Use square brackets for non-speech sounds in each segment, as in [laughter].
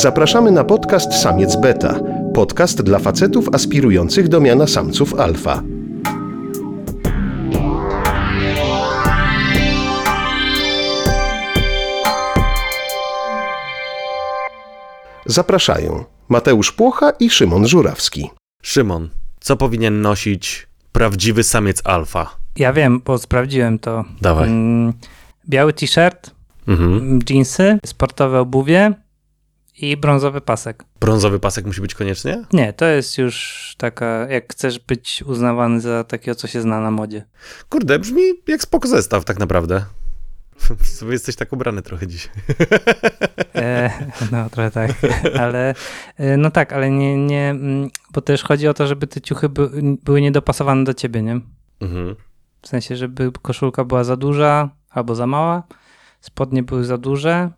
Zapraszamy na podcast Samiec Beta. Podcast dla facetów aspirujących do miana samców alfa. Zapraszają Mateusz Płocha i Szymon Żurawski. Szymon, co powinien nosić prawdziwy samiec alfa? Ja wiem, bo sprawdziłem to. Dawaj. Mm, Biały t-shirt, Mhm. mm, dżinsy, sportowe obuwie i brązowy pasek. Brązowy pasek musi być koniecznie? Nie, to jest już taka, jak chcesz być uznawany za takiego, co się zna na modzie. Kurde, brzmi jak spoko zestaw tak naprawdę. [laughs] Sobie jesteś tak ubrany trochę dzisiaj. E, no, trochę tak, [laughs] ale e, no tak, ale nie, nie, mm, bo też chodzi o to, żeby te ciuchy by, były niedopasowane do ciebie, nie? Mhm. W sensie, żeby koszulka była za duża albo za mała, spodnie były za duże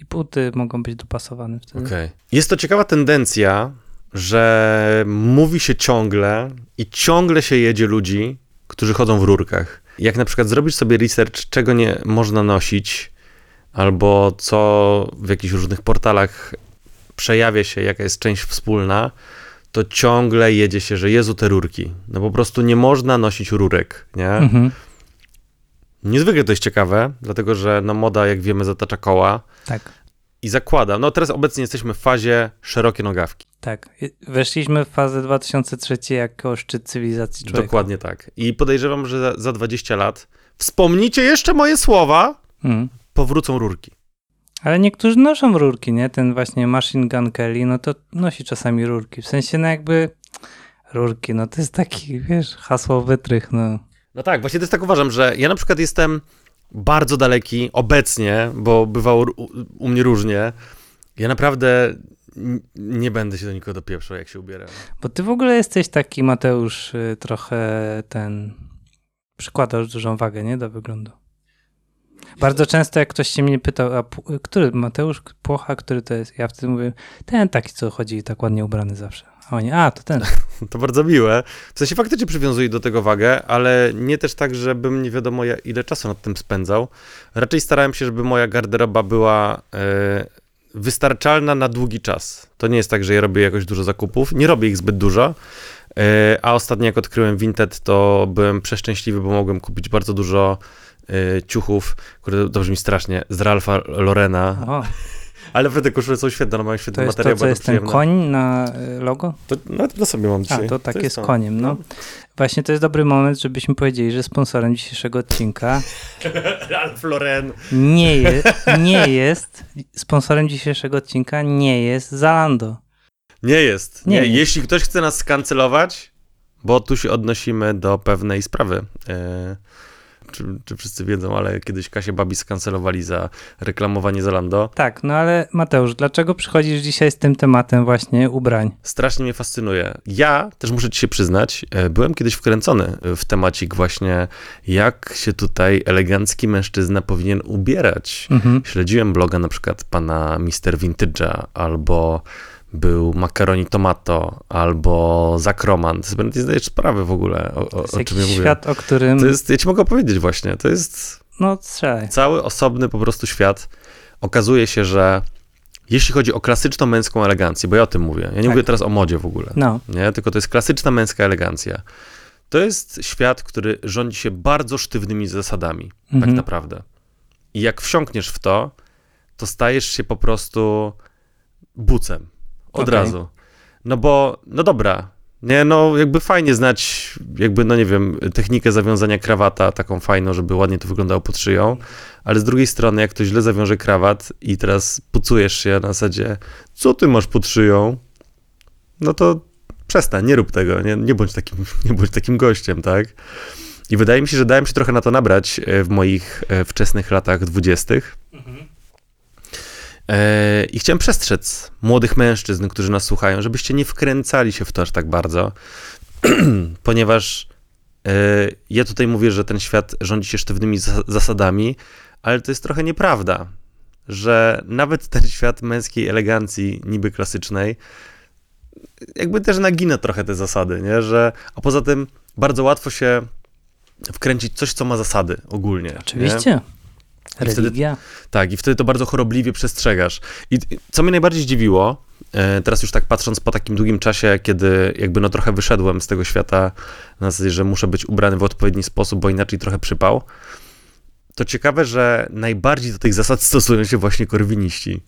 i buty mogą być dopasowane wtedy. Okej. Jest to ciekawa tendencja, że mówi się ciągle i ciągle się jedzie ludzi, którzy chodzą w rurkach. Jak na przykład zrobisz sobie research, czego nie można nosić, albo co w jakichś różnych portalach przejawia się, jaka jest część wspólna, to ciągle jedzie się, że Jezu, te rurki. No po prostu nie można nosić rurek, nie? Mhm. Niezwykle to jest ciekawe, dlatego że no, moda, jak wiemy, zatacza koła Tak. i zakłada. No teraz obecnie jesteśmy w fazie szerokie nogawki. Tak, weszliśmy w fazę 2003 jako szczyt cywilizacji człowieka. Dokładnie tak. I podejrzewam, że za, za 20 lat wspomnijcie jeszcze moje słowa, Mm. powrócą rurki. Ale niektórzy noszą rurki, nie? Ten właśnie Machine Gun Kelly, no to nosi czasami rurki. W sensie, no jakby rurki, no to jest taki, wiesz, hasło wytrych, no. No tak, właśnie też tak uważam, że ja na przykład jestem bardzo daleki obecnie, bo bywało u, u mnie różnie. Ja naprawdę nie będę się do nikogo dopieprzał, jak się ubieram. Bo ty w ogóle jesteś taki, Mateusz, y, trochę ten... Przykładasz dużą wagę, nie? Do wyglądu. Bardzo często jak ktoś się mnie pytał, a który Mateusz Płocha, który to jest? Ja wtedy mówię, ten taki, co chodzi tak ładnie ubrany zawsze. A oni, a, to ten. [laughs] To bardzo miłe. W sensie faktycznie przywiązuję do tego wagę, ale nie też tak, żebym nie wiadomo ile czasu nad tym spędzał. Raczej starałem się, żeby moja garderoba była e, wystarczalna na długi czas. To nie jest tak, że ja robię jakoś dużo zakupów. Nie robię ich zbyt dużo. E, a ostatnio jak odkryłem Vinted, to byłem przeszczęśliwy, bo mogłem kupić bardzo dużo ciuchów, które to brzmi strasznie, z Ralfa Lorena. O, [laughs] Ale te koszule są świetne, one mają to świetny jest materiał, to, co jest ten koń na y, logo? To, no, to sobie mam A, dzisiaj. to takie jest z to. koniem, no. Właśnie to jest dobry moment, żebyśmy powiedzieli, że sponsorem dzisiejszego odcinka [laughs] Ralf Lauren. nie jest, [laughs] nie jest, sponsorem dzisiejszego odcinka nie jest Zalando. Nie jest. Nie Nie, jest. Jeśli ktoś chce nas skancelować, bo tu się odnosimy do pewnej sprawy. E, czy, czy wszyscy wiedzą, ale kiedyś Kasię Babi skancelowali za reklamowanie Zalando. Tak, no ale Mateusz, dlaczego przychodzisz dzisiaj z tym tematem właśnie ubrań? Strasznie mnie fascynuje. Ja też muszę ci się przyznać, e, byłem kiedyś wkręcony w temacik właśnie, jak się tutaj elegancki mężczyzna powinien ubierać. Mhm. Śledziłem bloga na przykład pana Mister Vintage'a, albo był Macaroni Tomato, albo Zakroman. Ty sobie nie zdajesz sprawy w ogóle, o, o, o czym ja mówię. świat, o którym, To jest, ja ci mogę opowiedzieć właśnie, to jest no strzelaj. cały osobny po prostu świat. Okazuje się, że jeśli chodzi o klasyczną męską elegancję, bo ja o tym mówię, ja nie Tak. mówię teraz o modzie w ogóle, No, nie? tylko to jest klasyczna męska elegancja. To jest świat, który rządzi się bardzo sztywnymi zasadami, tak Mhm. naprawdę. I jak wsiąkniesz w to, to stajesz się po prostu bucem. Od Okej. razu. No bo, no dobra, nie, no jakby fajnie znać, jakby, no nie wiem, technikę zawiązania krawata, taką fajną, żeby ładnie to wyglądało pod szyją, ale z drugiej strony, jak ktoś źle zawiąże krawat i teraz pucujesz się na zasadzie, co ty masz pod szyją, no to przestań, nie rób tego, nie, nie, bądź takim, [laughs] nie bądź takim gościem, tak? I wydaje mi się, że dałem się trochę na to nabrać e, w moich e, wczesnych latach dwudziestych. E, I chciałem przestrzec młodych mężczyzn, którzy nas słuchają, żebyście nie wkręcali się w to aż tak bardzo, [clears throat] ponieważ e, ja tutaj mówię, że ten świat rządzi się sztywnymi zas- zasadami, ale to jest trochę nieprawda, że nawet ten świat męskiej elegancji, niby klasycznej, jakby też nagina trochę te zasady, nie? Że, a poza tym bardzo łatwo się wkręcić coś, co ma zasady ogólnie. Nie? I wtedy-? Tak, i wtedy to bardzo chorobliwie przestrzegasz. I i co mnie najbardziej zdziwiło, e, teraz już tak patrząc po takim długim czasie, kiedy jakby no trochę wyszedłem z tego świata na zasadzie, że muszę być ubrany w odpowiedni sposób, bo inaczej trochę przypał, to ciekawe, że najbardziej do tych zasad stosują się właśnie korwiniści.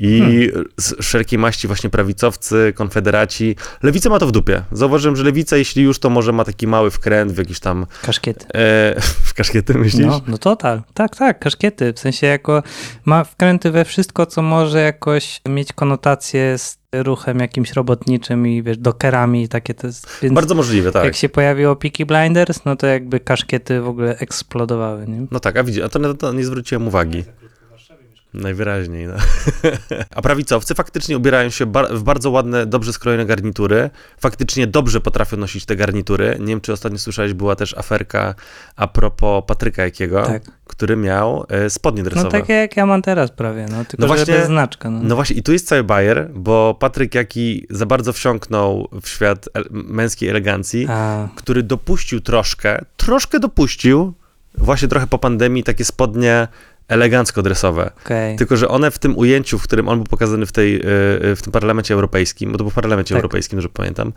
I z wszelkiej maści właśnie prawicowcy, konfederaci. Lewica ma to w dupie. Zauważyłem, że lewica, jeśli już, to może ma taki mały wkręt w jakiś tam... Kaszkiety. E, [laughs] w kaszkiety, myślisz? No, no to tak, tak, tak, kaszkiety. W sensie jako ma wkręty we wszystko, co może jakoś mieć konotację z ruchem jakimś robotniczym i wiesz, dokerami i takie to jest. Bardzo możliwe, tak. jak się pojawiło Peaky Blinders, no to jakby kaszkiety w ogóle eksplodowały, nie? No tak, a widzisz, a to, to nie zwróciłem uwagi. Najwyraźniej, no. [laughs] A prawicowcy faktycznie ubierają się bar- w bardzo ładne, dobrze skrojone garnitury. Faktycznie dobrze potrafią nosić te garnitury. Nie wiem, czy ostatnio słyszałeś, była też aferka a propos Patryka Jakiego, Tak. który miał e, spodnie dresowe. No takie jak ja mam teraz prawie, no tylko No właśnie- bez znaczka. No. No właśnie, i tu jest cały bajer, bo Patryk Jaki za bardzo wsiąknął w świat el- męskiej elegancji, A, który dopuścił troszkę, troszkę dopuścił, właśnie trochę po pandemii, takie spodnie elegancko-dresowe. okej. Tylko, że one w tym ujęciu, w którym on był pokazany w, tej, y, w tym parlamencie europejskim, bo to był w parlamencie Tak. europejskim, że pamiętam,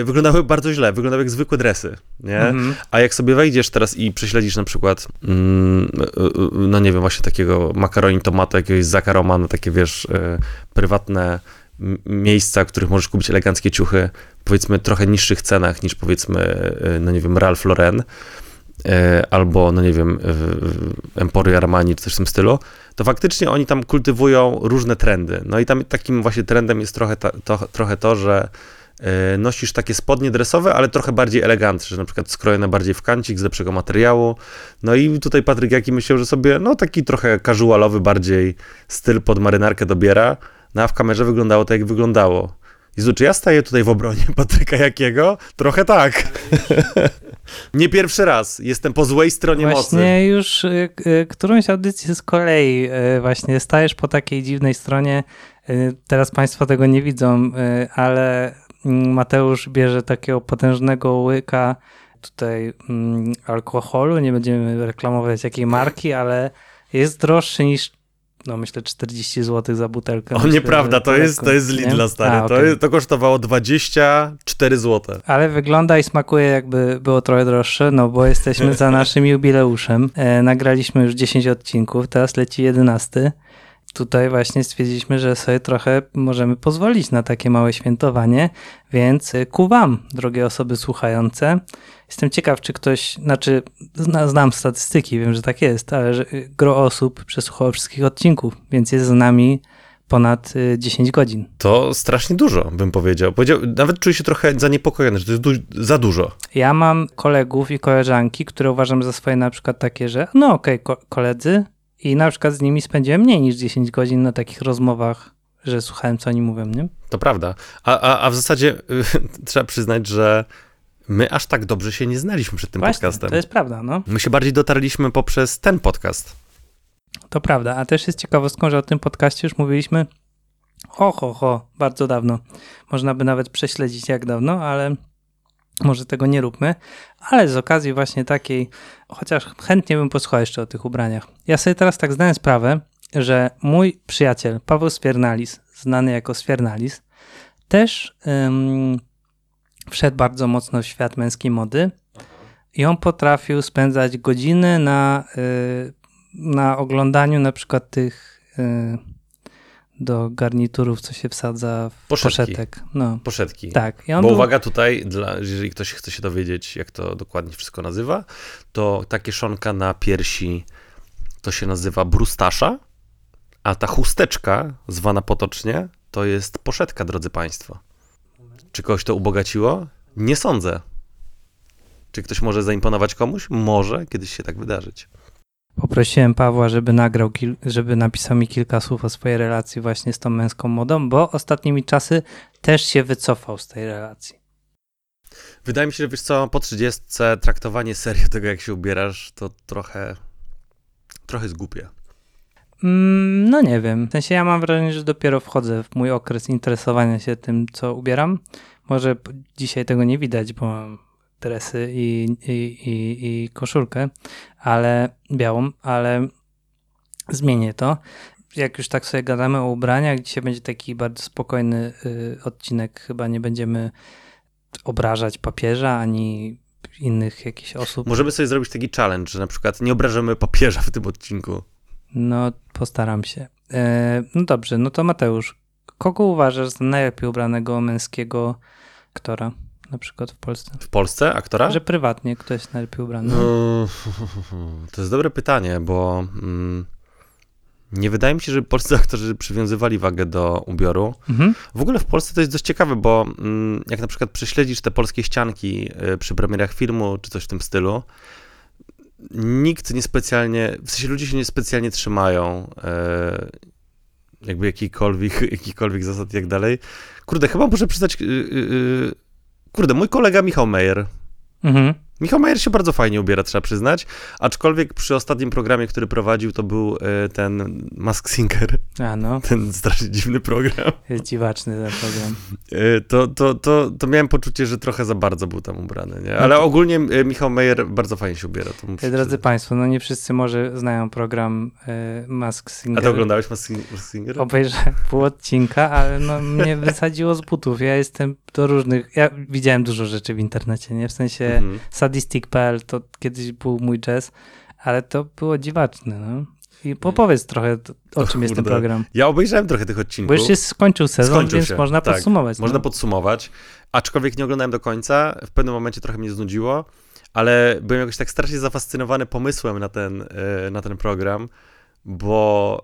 y, wyglądały bardzo źle, wyglądały jak zwykłe dresy, nie? Mhm. A jak sobie wejdziesz teraz i prześledzisz na przykład, mm, y, no nie wiem, właśnie takiego makaroni tomato, jakiegoś Zaka Romana, takie wiesz, prywatne miejsca, w których możesz kupić eleganckie ciuchy, powiedzmy trochę niższych cenach niż powiedzmy, no nie wiem, Ralph Lauren, e, albo, no nie wiem, e, Emporio Armani, czy coś w tym stylu, to faktycznie oni tam kultywują różne trendy. No i tam takim właśnie trendem jest trochę, ta, to, trochę to, że e, nosisz takie spodnie dresowe, ale trochę bardziej eleganckie, że na przykład skrojone bardziej w kancik z lepszego materiału. No i tutaj Patryk Jaki myślał, że sobie, no taki trochę casualowy bardziej styl pod marynarkę dobiera, no a w kamerze wyglądało to, jak wyglądało. Jezu, czy ja staję tutaj w obronie [laughs] Patryka Jakiego? Trochę tak. Nie pierwszy raz. Jestem po złej stronie Właśnie mocy. już y, y, którąś audycję z kolei y, właśnie stajesz po takiej dziwnej stronie. Y, Teraz Państwo tego nie widzą, y, ale mm, Mateusz bierze takiego potężnego łyka tutaj mm, alkoholu. Nie będziemy reklamować jakiej marki, ale jest droższy niż no myślę 40 zł za butelkę. O, Myślę, nieprawda, to jest, to jest z nie? Lidla, stary. A, to, okej. jest, to kosztowało 24 zł. Ale wygląda i smakuje jakby było trochę droższe, no bo jesteśmy za [laughs] naszym jubileuszem. E, nagraliśmy już 10 odcinków, teraz leci 11. Tutaj właśnie stwierdziliśmy, że sobie trochę możemy pozwolić na takie małe świętowanie, więc e, ku wam, drogie osoby słuchające. Jestem ciekaw, czy ktoś, znaczy zna, znam statystyki, wiem, że tak jest, ale że e, gro osób przesłuchało wszystkich odcinków, więc jest z nami ponad e, 10 godzin. To strasznie dużo, bym powiedział. powiedział nawet czuję się trochę zaniepokojony, że to jest du- za dużo. Ja mam kolegów i koleżanki, które uważam za swoje na przykład takie, że no okej, ko- koledzy i na przykład z nimi spędziłem mniej niż 10 godzin na takich rozmowach, że słuchałem, co oni mówią, nie? To prawda. A, a, a w zasadzie y, [laughs] trzeba przyznać, że my aż tak dobrze się nie znaliśmy przed tym Właśnie, podcastem. to jest prawda, no. My się bardziej dotarliśmy poprzez ten podcast. To prawda, a też jest ciekawostką, że o tym podcaście już mówiliśmy ho, ho, ho, bardzo dawno. Można by nawet prześledzić jak dawno, ale może tego nie róbmy. Ale z okazji właśnie takiej, chociaż chętnie bym posłuchał jeszcze o tych ubraniach. Ja sobie teraz tak zdałem sprawę, że mój przyjaciel Paweł Sfiernalis, znany jako Sfiernalis, też ym, wszedł bardzo mocno w świat męskiej mody i on potrafił spędzać godziny na, y, na oglądaniu na przykład tych y, do garniturów, co się wsadza w Poszetki. poszetek. No, Poszetki. tak. Bo był, uwaga tutaj, dla, jeżeli ktoś chce się dowiedzieć, jak to dokładnie wszystko nazywa, to ta kieszonka na piersi to się nazywa brustasza, a ta chusteczka, zwana potocznie, to jest poszetka, drodzy Państwo. Czy kogoś to ubogaciło? Nie sądzę. Czy ktoś może zaimponować komuś? Może kiedyś się tak wydarzyć. Poprosiłem Pawła, żeby nagrał, żeby napisał mi kilka słów o swojej relacji właśnie z tą męską modą, bo ostatnimi czasy też się wycofał z tej relacji. Wydaje mi się, że wiesz co, po 30 traktowanie serio tego, jak się ubierasz, to trochę, trochę jest głupie. Mm, no nie wiem. W sensie ja mam wrażenie, że dopiero wchodzę w mój okres interesowania się tym, co ubieram. Może dzisiaj tego nie widać, bo mam dresy i, i, i, i koszulkę, ale białą, ale zmienię to. Jak już tak sobie gadamy o ubraniach, dzisiaj będzie taki bardzo spokojny y, odcinek. Chyba nie będziemy obrażać papieża ani innych jakichś osób. Możemy sobie zrobić taki challenge, że na przykład nie obrażamy papieża w tym odcinku. No, postaram się. E, no dobrze, no to Mateusz, kogo uważasz za najlepiej ubranego męskiego aktora, na przykład w Polsce? W Polsce aktora? Że prywatnie kto jest najlepiej ubrany? No, [laughs] to jest dobre pytanie, bo mm, nie wydaje mi się, że polscy aktorzy przywiązywali wagę do ubioru. Mhm. W ogóle w Polsce to jest dość ciekawe, bo mm, jak na przykład prześledzisz te polskie ścianki y, przy premierach filmu, czy coś w tym stylu, nikt niespecjalnie, w sensie ludzie się niespecjalnie trzymają e, jakby jakikolwiek, [laughs] jakikolwiek zasad i jak dalej. Kurde, chyba muszę przyznać, y, y, y, kurde, mój kolega Michał Meyer, Mhm. Michał Majer się bardzo fajnie ubiera, trzeba przyznać, aczkolwiek przy ostatnim programie, który prowadził, to był e, ten Mask Singer, A no, [laughs] ten strasznie dziwny program. jest dziwaczny ten program. E, To, to, to, to miałem poczucie, że trochę za bardzo był tam ubrany, nie? No Ale to- ogólnie e, Michał Majer bardzo fajnie się ubiera. To muszę Drodzy. Państwo, no nie wszyscy może znają program Mask Singer. A ty oglądałeś Mask Singer? Obejrzałem [laughs] pół odcinka, ale no mnie [laughs] wysadziło z butów. Ja jestem do różnych, ja widziałem dużo rzeczy w internecie, nie? W sensie Mhm. sadistic.pl to kiedyś był mój jazz, ale to było dziwaczne, no. I opowiedz trochę, o O czym jest ten program. Ja obejrzałem trochę tych Bo odcinków. już się skończył sezon, Skończył więc się, można tak. podsumować. Można no. podsumować, aczkolwiek nie oglądałem do końca. W pewnym momencie trochę mnie znudziło, ale byłem jakoś tak strasznie zafascynowany pomysłem na ten, e, na ten program, bo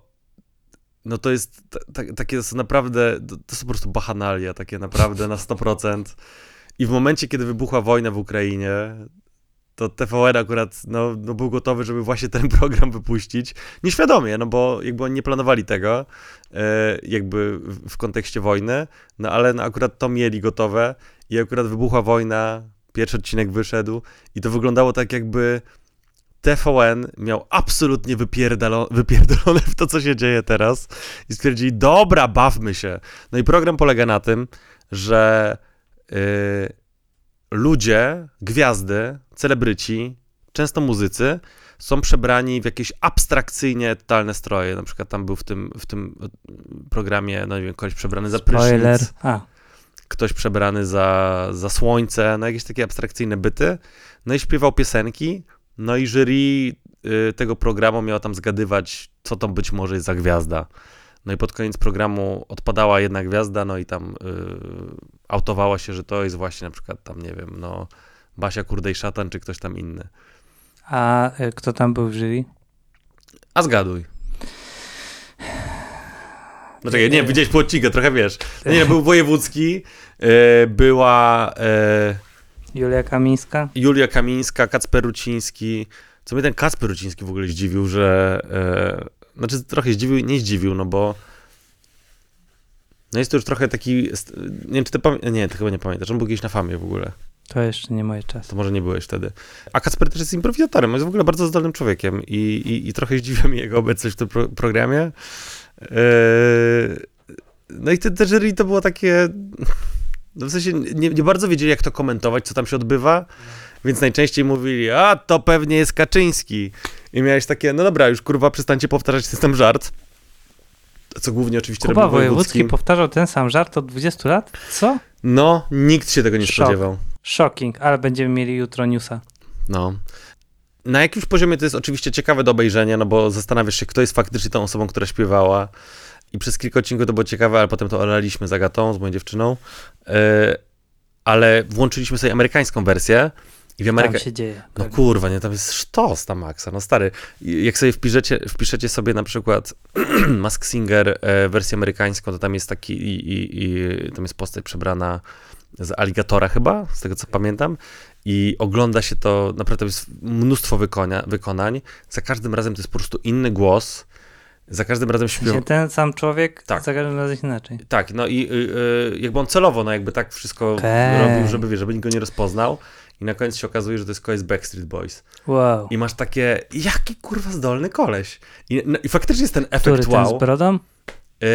no to jest ta, ta, takie są naprawdę, to, są po prostu bachanalia, takie naprawdę na 100%. I w momencie, kiedy wybuchła wojna w Ukrainie, to TVN akurat no, no był gotowy, żeby właśnie ten [laughs] program wypuścić. Nieświadomie, no bo jakby oni nie planowali tego, e, jakby w, kontekście wojny, no ale no, akurat to mieli gotowe i akurat wybuchła wojna, pierwszy odcinek wyszedł i to wyglądało tak jakby TVN miał absolutnie wypierdolone w to, co się dzieje teraz i stwierdzili, dobra, bawmy się. No i program polega na tym, że ludzie, gwiazdy, celebryci, często muzycy, są przebrani w jakieś abstrakcyjnie totalne stroje. Na przykład tam był w tym, w tym y, programie, no nie wiem, ktoś przebrany za Spoiler. prysznic, A, ktoś przebrany za, za słońce, no jakieś takie abstrakcyjne byty. No i śpiewał piosenki, no i jury y, tego programu miało tam zgadywać, co to być może jest za gwiazda. No i pod koniec programu odpadała jedna gwiazda, no i tam y, autowało się, że to jest właśnie na przykład tam, nie wiem, no Basia Kurdej Szatan, czy ktoś tam inny. a e, kto tam był w jury? A zgaduj. No czekaj, nie, widziałeś po odcinku, trochę wiesz. No nie, był Wojewódzki, y, była... Y, Julia Kamińska? Julia Kamińska, Kacper Ruciński. Co mnie ten Kacper Ruciński w ogóle zdziwił, że. Znaczy, trochę zdziwił, nie zdziwił, no bo. No jest to już trochę taki. Nie wiem, czy ty pamiętasz. Nie, ty chyba nie pamiętasz. On był gdzieś na famie w ogóle. To jeszcze nie moje czasy. To może nie byłeś wtedy. A Kacper też jest improwizatorem. Jest w ogóle bardzo zdolnym człowiekiem i, i, i trochę zdziwia mnie jego obecność w tym pro, programie. E, no i te, te jury to było takie. No w sensie nie, nie bardzo wiedzieli, jak to komentować, co tam się odbywa. Więc najczęściej mówili, a to pewnie jest Kaczyński. I miałeś takie, no dobra, już kurwa przestańcie powtarzać ten żart. Co głównie oczywiście Kuba robił Wojewódzki. Wojewódzki powtarzał ten sam żart od 20 lat? Co? No, nikt się tego nie Szok. spodziewał. Shocking, ale będziemy mieli jutro newsa. No. Na jakimś poziomie to jest oczywiście ciekawe do obejrzenia, no bo zastanawiasz się, kto jest faktycznie tą osobą, która śpiewała. I przez kilka odcinków to było ciekawe, ale potem to olaliśmy z Agatą, z moją dziewczyną. E, ale włączyliśmy sobie amerykańską wersję i w Ameryka... Tam się dzieje. No kurwa, nie, tam jest sztos ta maksa, no stary. Jak sobie wpiszecie, wpiszecie sobie na przykład [clears throat] Mask Singer e, wersję amerykańską, to tam jest taki i, i, i tam jest postać przebrana z aligatora chyba, z tego co pamiętam. I ogląda się to, naprawdę jest mnóstwo wykonia, wykonań. Za każdym razem to jest po prostu inny głos. Za każdym razem śpiewa. ten sam człowiek Tak. za każdym razem inaczej. Tak, no i y, y, jakby on celowo, no jakby tak wszystko Okej. robił, żeby, żeby nikt go nie rozpoznał. I na koniec się okazuje, że to jest koleś z Backstreet Boys. Wow. I masz takie, jaki kurwa zdolny koleś. I, no, i faktycznie jest ten efekt Który ten wow. z brodą? Yy,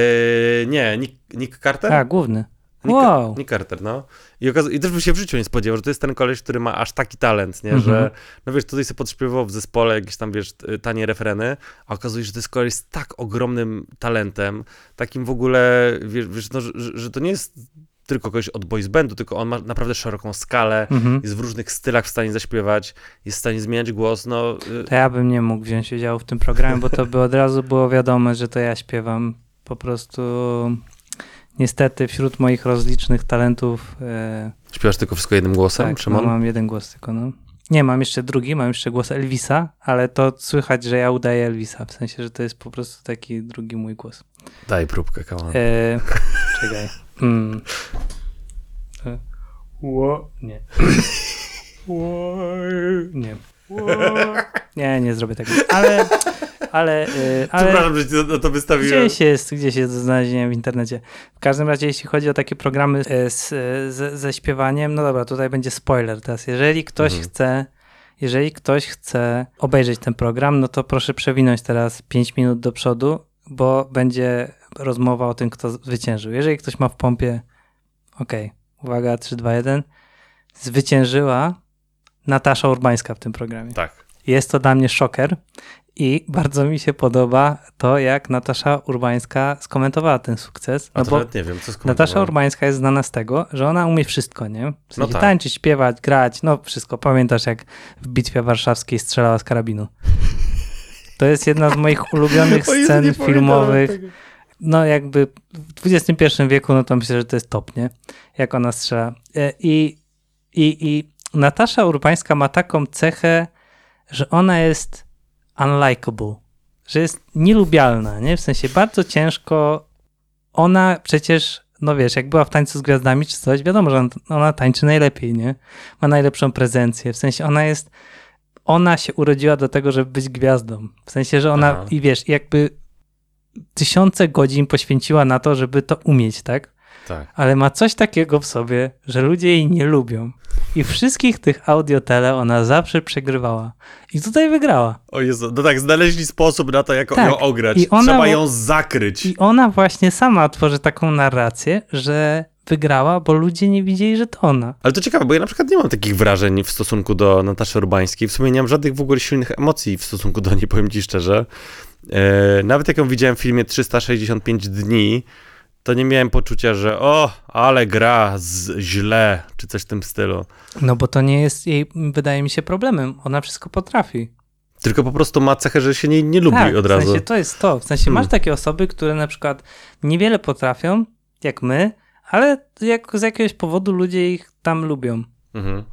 nie, Nick, Nick Carter? A, główny. Nick, Wow. Nick Carter, no. I, okaz- I też bym się w życiu nie spodziewał, że to jest ten koleś, który ma aż taki talent, nie? Mhm. Że, no wiesz, tutaj sobie podśpiewał w zespole jakieś tam, wiesz, tanie refreny, a okazuje się, że to jest koleś z tak ogromnym talentem, takim w ogóle, wiesz, wiesz no, że, że to nie jest tylko kogoś od boys bandu, tylko on ma naprawdę szeroką skalę, Mhm. jest w różnych stylach w stanie zaśpiewać, jest w stanie zmieniać głos, no... y, To ja bym nie mógł wziąć udziału w tym programie, bo to by od razu było wiadome, że to ja śpiewam. Po prostu niestety wśród moich rozlicznych talentów e, Śpiewasz tylko wszystko jednym głosem, tak, no, Szymon? mam jeden głos tylko. No. Nie, mam jeszcze drugi, mam jeszcze głos Elvisa, ale to słychać, że ja udaję Elvisa, w sensie, że to jest po prostu taki drugi mój głos. Daj próbkę, on. E, [laughs] czekaj. Mm. E, Ło, nie. Ło, nie. Ło. Nie, nie zrobię tego. Ale, ale, e, ale Przepraszam, że ci to, wystawiłem. gdzieś jest, gdzieś jest do znalezienia w internecie. W każdym razie, jeśli chodzi o takie programy z, e, z, ze śpiewaniem, no dobra, tutaj będzie spoiler teraz. Jeżeli ktoś Mhm. chce, jeżeli ktoś chce obejrzeć ten program, no to proszę przewinąć teraz 5 minut do przodu, bo będzie rozmowa o tym, kto zwyciężył. Jeżeli ktoś ma w pompie, okej, uwaga, 3, 2, 1, zwyciężyła Natasza Urbańska w tym programie. Tak. Jest to dla mnie szoker i bardzo mi się podoba to, jak Natasza Urbańska skomentowała ten sukces. No bo nie wiem, co. Natasza Urbańska jest znana z tego, że ona umie wszystko, nie? W sensie tak. tańczyć, śpiewać, grać, no wszystko. Pamiętasz, jak w Bitwie Warszawskiej strzelała z karabinu? To jest jedna z moich [laughs] ulubionych scen filmowych. tego. No jakby w XXI wieku, no to myślę, że to jest top, nie? Jak ona strzela. E, I, i, i Natasza Urbańska ma taką cechę, że ona jest unlikable, że jest nielubialna, nie? W sensie bardzo ciężko. Ona przecież, no wiesz, jak była w tańcu z gwiazdami czy coś, wiadomo, że ona, ona tańczy najlepiej, nie? Ma najlepszą prezencję. W sensie ona jest, ona się urodziła do tego, żeby być gwiazdą. W sensie, że ona, Aha. i wiesz, jakby tysiące godzin poświęciła na to, żeby to umieć, tak? Tak. ale ma coś takiego w sobie, że ludzie jej nie lubią. I wszystkich tych audiotele ona zawsze przegrywała. I tutaj wygrała. O Jezu, no tak, znaleźli sposób na to, jak Tak. ją ograć. I ona Trzeba ją zakryć. I ona właśnie sama tworzy taką narrację, że wygrała, bo ludzie nie widzieli, że to ona. Ale to ciekawe, bo ja na przykład nie mam takich wrażeń w stosunku do Nataszy Urbańskiej. W sumie nie mam żadnych w ogóle silnych emocji w stosunku do niej, powiem ci szczerze. E, nawet jak ją widziałem w filmie 365 dni, to nie miałem poczucia, że o, ale gra z, źle, czy coś w tym stylu. No bo to nie jest jej, wydaje mi się, problemem. Ona wszystko potrafi. Tylko po prostu ma cechę, że się nie, nie lubi tak, od w razu. sensie to jest to. W sensie Hmm. masz takie osoby, które na przykład niewiele potrafią, jak my, ale jak, z jakiegoś powodu ludzie ich tam lubią. Mhm.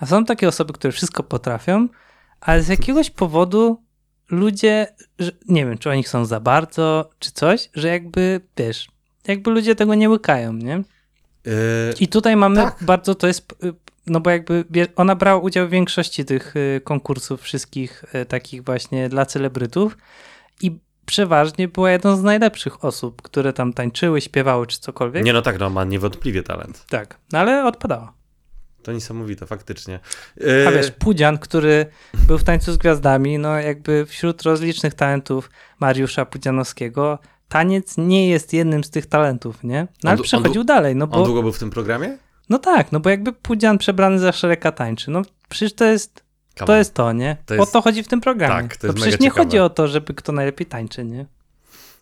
A są takie osoby, które wszystko potrafią, ale z jakiegoś powodu ludzie, że, nie wiem, czy oni są za bardzo, czy coś, że jakby, wiesz, jakby ludzie tego nie łykają, nie? E, I tutaj mamy Tak. bardzo, to jest, y, no bo jakby ona brała udział w większości tych y, konkursów wszystkich y, takich właśnie dla celebrytów i przeważnie była jedną z najlepszych osób, które tam tańczyły, śpiewały czy cokolwiek. nie no tak, no ma niewątpliwie talent. Tak, no ale odpadała. To niesamowite, faktycznie. A E, wiesz, Pudzian, który był w tańcu z gwiazdami, no jakby wśród rozlicznych talentów Mariusza Pudzianowskiego, taniec nie jest jednym z tych talentów, nie? No ale on przechodził du- dalej, no On bo, długo był w tym programie? no tak, no bo jakby Pudzian przebrany za szereka tańczy, no przecież to jest Come to, on. jest to, nie? To o jest- to chodzi w tym programie. Tak, to no jest przecież mega nie ciekawe. chodzi o to, żeby kto najlepiej tańczy, nie?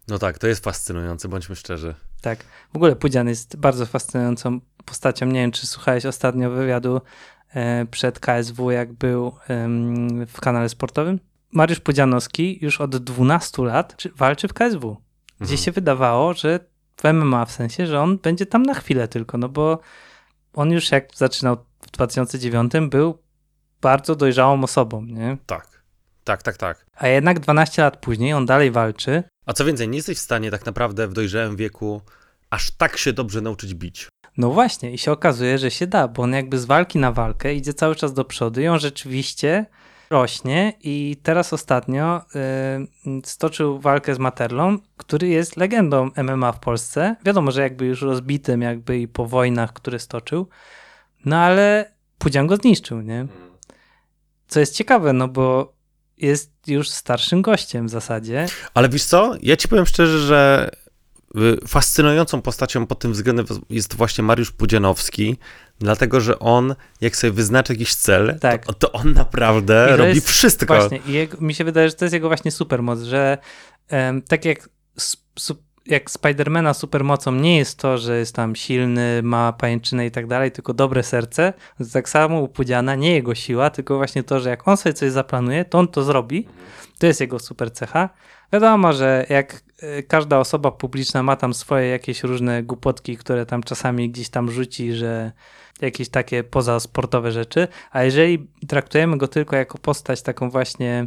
No tak, to jest fascynujące, bądźmy szczerzy. Tak. W ogóle Pudzian jest bardzo fascynującą postacią. Nie wiem, czy słuchałeś ostatnio wywiadu e, przed KSW, jak był w kanale sportowym. Mariusz Pudzianowski już od 12 lat czy- walczy w KSW, gdzie Mhm. się wydawało, że w MMA w sensie, że on będzie tam na chwilę tylko, no bo on już jak zaczynał w 2009 był bardzo dojrzałą osobą, nie? Tak. Tak, tak, tak. A jednak 12 lat później on dalej walczy A co więcej, nie jesteś w stanie tak naprawdę w dojrzałym wieku aż tak się dobrze nauczyć bić. No właśnie, i się okazuje, że się da, bo on jakby z walki na walkę idzie cały czas do przodu i on rzeczywiście rośnie i teraz ostatnio y, stoczył walkę z Materlą, który jest legendą MMA w Polsce. Wiadomo, że jakby już rozbitym jakby i po wojnach, które stoczył, no ale Pudzian go zniszczył, nie? Co jest ciekawe, no bo jest już starszym gościem w zasadzie. Ale wiesz co? Ja ci powiem szczerze, że fascynującą postacią pod tym względem jest właśnie Mariusz Pudzianowski, dlatego że on, jak sobie wyznaczy jakiś cel, Tak. to, to on naprawdę to robi jest wszystko. Właśnie, i jego, mi się wydaje, że to jest jego właśnie supermoc, że em, tak jak, su, jak Spidermana supermocą nie jest to, że jest tam silny, ma pajęczynę i tak dalej, tylko dobre serce, tak samo u Pudziana nie jego siła, tylko właśnie to, że jak on sobie coś zaplanuje, to on to zrobi. To jest jego super cecha. Wiadomo, że jak każda osoba publiczna ma tam swoje jakieś różne głupotki, które tam czasami gdzieś tam rzuci, że jakieś takie pozasportowe rzeczy, a jeżeli traktujemy go tylko jako postać taką właśnie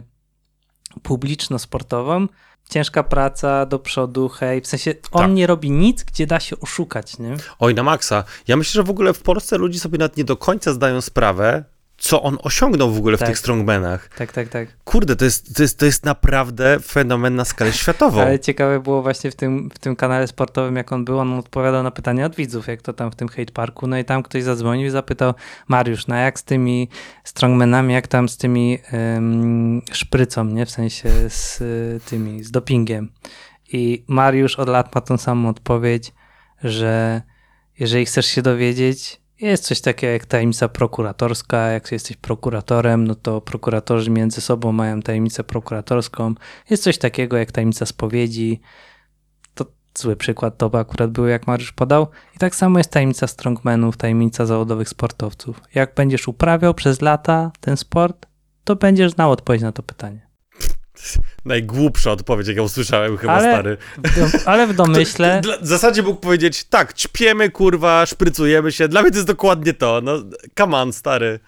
publiczno-sportową, ciężka praca do przodu, hej, w sensie on Tak. nie robi nic, gdzie da się oszukać, nie? Oj, na maksa. Ja myślę, że w ogóle w Polsce ludzie sobie nawet nie do końca zdają sprawę, co on osiągnął w ogóle w Tak. tych strongmanach. Tak, tak, tak. Kurde, to jest, to, jest, to jest naprawdę fenomen na skalę [laughs] światową. Ale ciekawe było właśnie w tym, w tym kanale sportowym, jak on był, on odpowiadał na pytania od widzów, jak to tam w tym hate parku, no i tam ktoś zadzwonił i zapytał, Mariusz, no jak z tymi strongmanami, jak tam z tymi ym, szprycą, nie, w sensie z y, tymi, z dopingiem. I Mariusz od lat ma tą samą odpowiedź, że jeżeli chcesz się dowiedzieć, jest coś takiego jak tajemnica prokuratorska. Jak jesteś prokuratorem, no to prokuratorzy między sobą mają tajemnicę prokuratorską. Jest coś takiego jak tajemnica spowiedzi. To zły przykład, to akurat był jak Mariusz podał. I tak samo jest tajemnica strongmanów, tajemnica zawodowych sportowców. Jak będziesz uprawiał przez lata ten sport, to będziesz znał odpowiedź na to pytanie. Najgłupsza odpowiedź, jaką usłyszałem chyba, Ale- stary. W ale w domyśle... W zasadzie mógł powiedzieć, tak, ćpiemy, kurwa, szprycujemy się. Dla mnie to jest dokładnie to. No, come on, stary.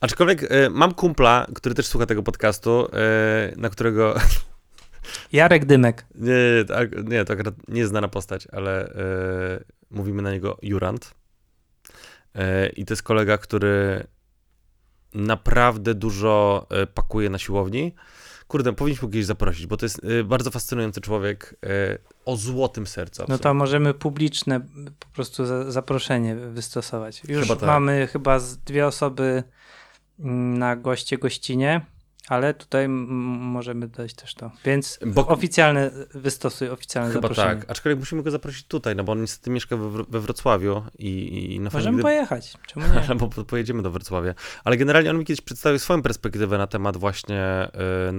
Aczkolwiek e, mam kumpla, który też słucha tego podcastu, e, na którego... Jarek Dymek. Nie, nie, nie, to akurat nie znana postać, ale e, mówimy na niego Jurant. I to jest kolega, który naprawdę dużo pakuje na siłowni. Kurde, powinniśmy go kiedyś zaprosić, bo to jest e, bardzo fascynujący człowiek e, o złotym sercu. No to możemy publiczne po prostu za, zaproszenie wystosować. Już Chyba tak. mamy chyba dwie osoby mm, na goście gościnie, ale tutaj możemy dać też to. Więc Bo- oficjalne wystosuj oficjalne Chyba zaproszenie. tak. Aczkolwiek musimy go zaprosić tutaj, no bo on niestety mieszka we, we Wrocławiu i, i na Możemy gdy- pojechać, czemu nie? [laughs] Albo po- pojedziemy do Wrocławia. Ale generalnie on mi kiedyś przedstawił swoją perspektywę na temat właśnie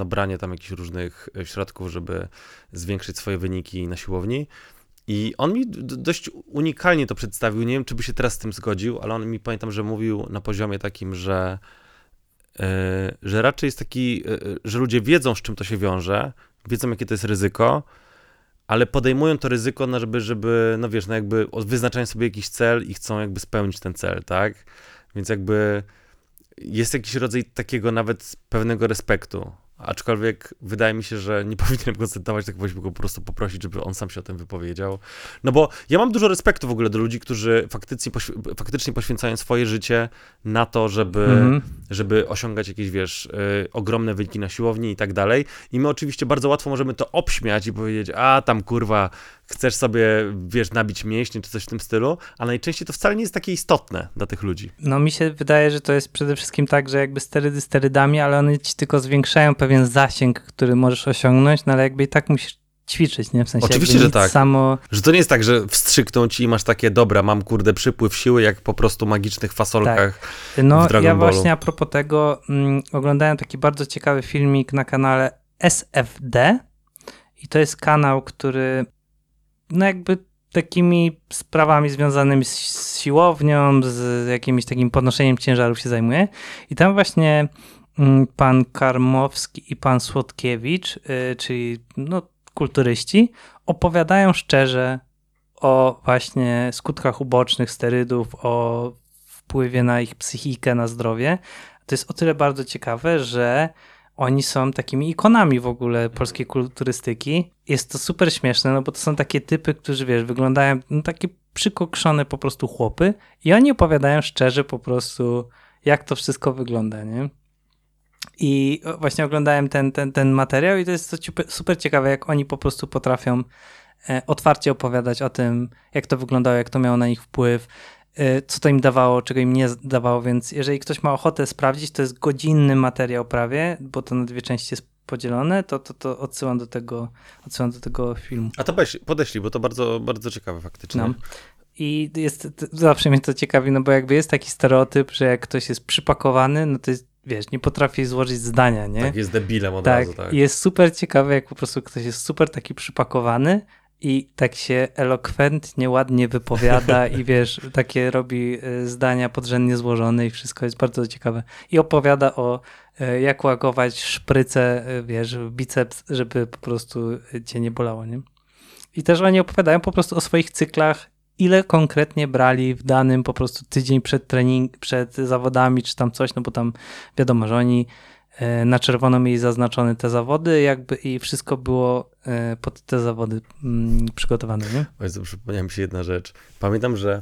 brania tam jakichś różnych e, środków, żeby zwiększyć swoje wyniki na siłowni. I on mi dość unikalnie to przedstawił. Nie wiem, czy by się teraz z tym zgodził, ale on mi pamiętam, że mówił na poziomie takim, że, że raczej jest taki, e, że ludzie wiedzą, z czym to się wiąże, wiedzą, jakie to jest ryzyko, ale podejmują to ryzyko, no żeby, żeby, no wiesz, no jakby wyznaczają sobie jakiś cel i chcą jakby spełnić ten cel, tak? Więc jakby jest jakiś rodzaj takiego nawet pewnego respektu. Aczkolwiek wydaje mi się, że nie [laughs] powinienem go cytować, tak powinniśmy go po prostu poprosić, żeby on sam się o tym wypowiedział. No bo ja mam dużo respektu w ogóle do ludzi, którzy faktycznie, faktycznie poświęcają swoje życie na to, żeby, Mhm. żeby osiągać jakieś, wiesz, y, ogromne wyniki na siłowni i tak dalej. I my oczywiście bardzo łatwo możemy to obśmiać i powiedzieć, a tam kurwa, chcesz sobie, wiesz, nabić mięśnie czy coś w tym stylu, a najczęściej to wcale nie jest takie istotne dla tych ludzi. No mi się wydaje, że to jest przede wszystkim tak, że jakby sterydy sterydami, ale one ci tylko zwiększają pewien zasięg, który możesz osiągnąć, no ale jakby i tak musisz ćwiczyć, nie? W sensie Oczywiście, że tak. samo... Że to nie jest tak, że wstrzykną ci i masz takie, dobra, mam kurde przypływ siły, jak po prostu magicznych fasolkach. No, w Dragon ja Ballu. właśnie a propos tego mm, oglądałem taki bardzo ciekawy filmik na kanale SFD i to jest kanał, który no jakby takimi sprawami związanymi z, siłownią, z jakimś takim podnoszeniem ciężarów się zajmuje i tam właśnie mm, pan Karmowski i pan Słodkiewicz, y, czyli no, kulturyści, opowiadają szczerze o właśnie skutkach ubocznych sterydów, o wpływie na ich psychikę, na zdrowie. To jest o tyle bardzo ciekawe, że oni są takimi ikonami w ogóle polskiej kulturystyki. Jest to super śmieszne, no bo to są takie typy, którzy wiesz, wyglądają no, takie przykokszone po prostu chłopy i oni opowiadają szczerze po prostu, jak to wszystko wygląda, nie? I właśnie oglądałem ten, ten, ten materiał i to jest to super ciekawe, jak oni po prostu potrafią e, otwarcie opowiadać o tym, jak to wyglądało, jak to miało na nich wpływ, co to im dawało, czego im nie dawało, więc jeżeli ktoś ma ochotę sprawdzić, to jest godzinny materiał prawie, bo to na dwie części jest podzielone, to, to, to odsyłam do tego, odsyłam do tego filmu. A to podeślij, bo to bardzo, bardzo ciekawe faktycznie. No. I jest, zawsze mnie to ciekawi, no bo jakby jest taki stereotyp, że jak ktoś jest przypakowany, no to jest, wiesz, nie potrafi złożyć zdania, nie? Tak, jest debilem od Tak, razu, tak. i jest super ciekawe, jak po prostu ktoś jest super taki przypakowany i tak się elokwentnie, ładnie wypowiada [laughs] i wiesz, takie robi y, zdania podrzędnie złożone i wszystko jest bardzo ciekawe. I opowiada o y, jak łagować szprycę, y, wiesz, w biceps, żeby po prostu cię nie bolało, nie? I też oni opowiadają po prostu o swoich cyklach, ile konkretnie brali w danym po prostu tydzień przed trening, przed zawodami, czy tam coś, no bo tam wiadomo, że oni e, na czerwono mieli zaznaczone te zawody, jakby i wszystko było e, pod te zawody mm, przygotowane, nie? O Jezu, przypomniała mi się jedna rzecz. Pamiętam, że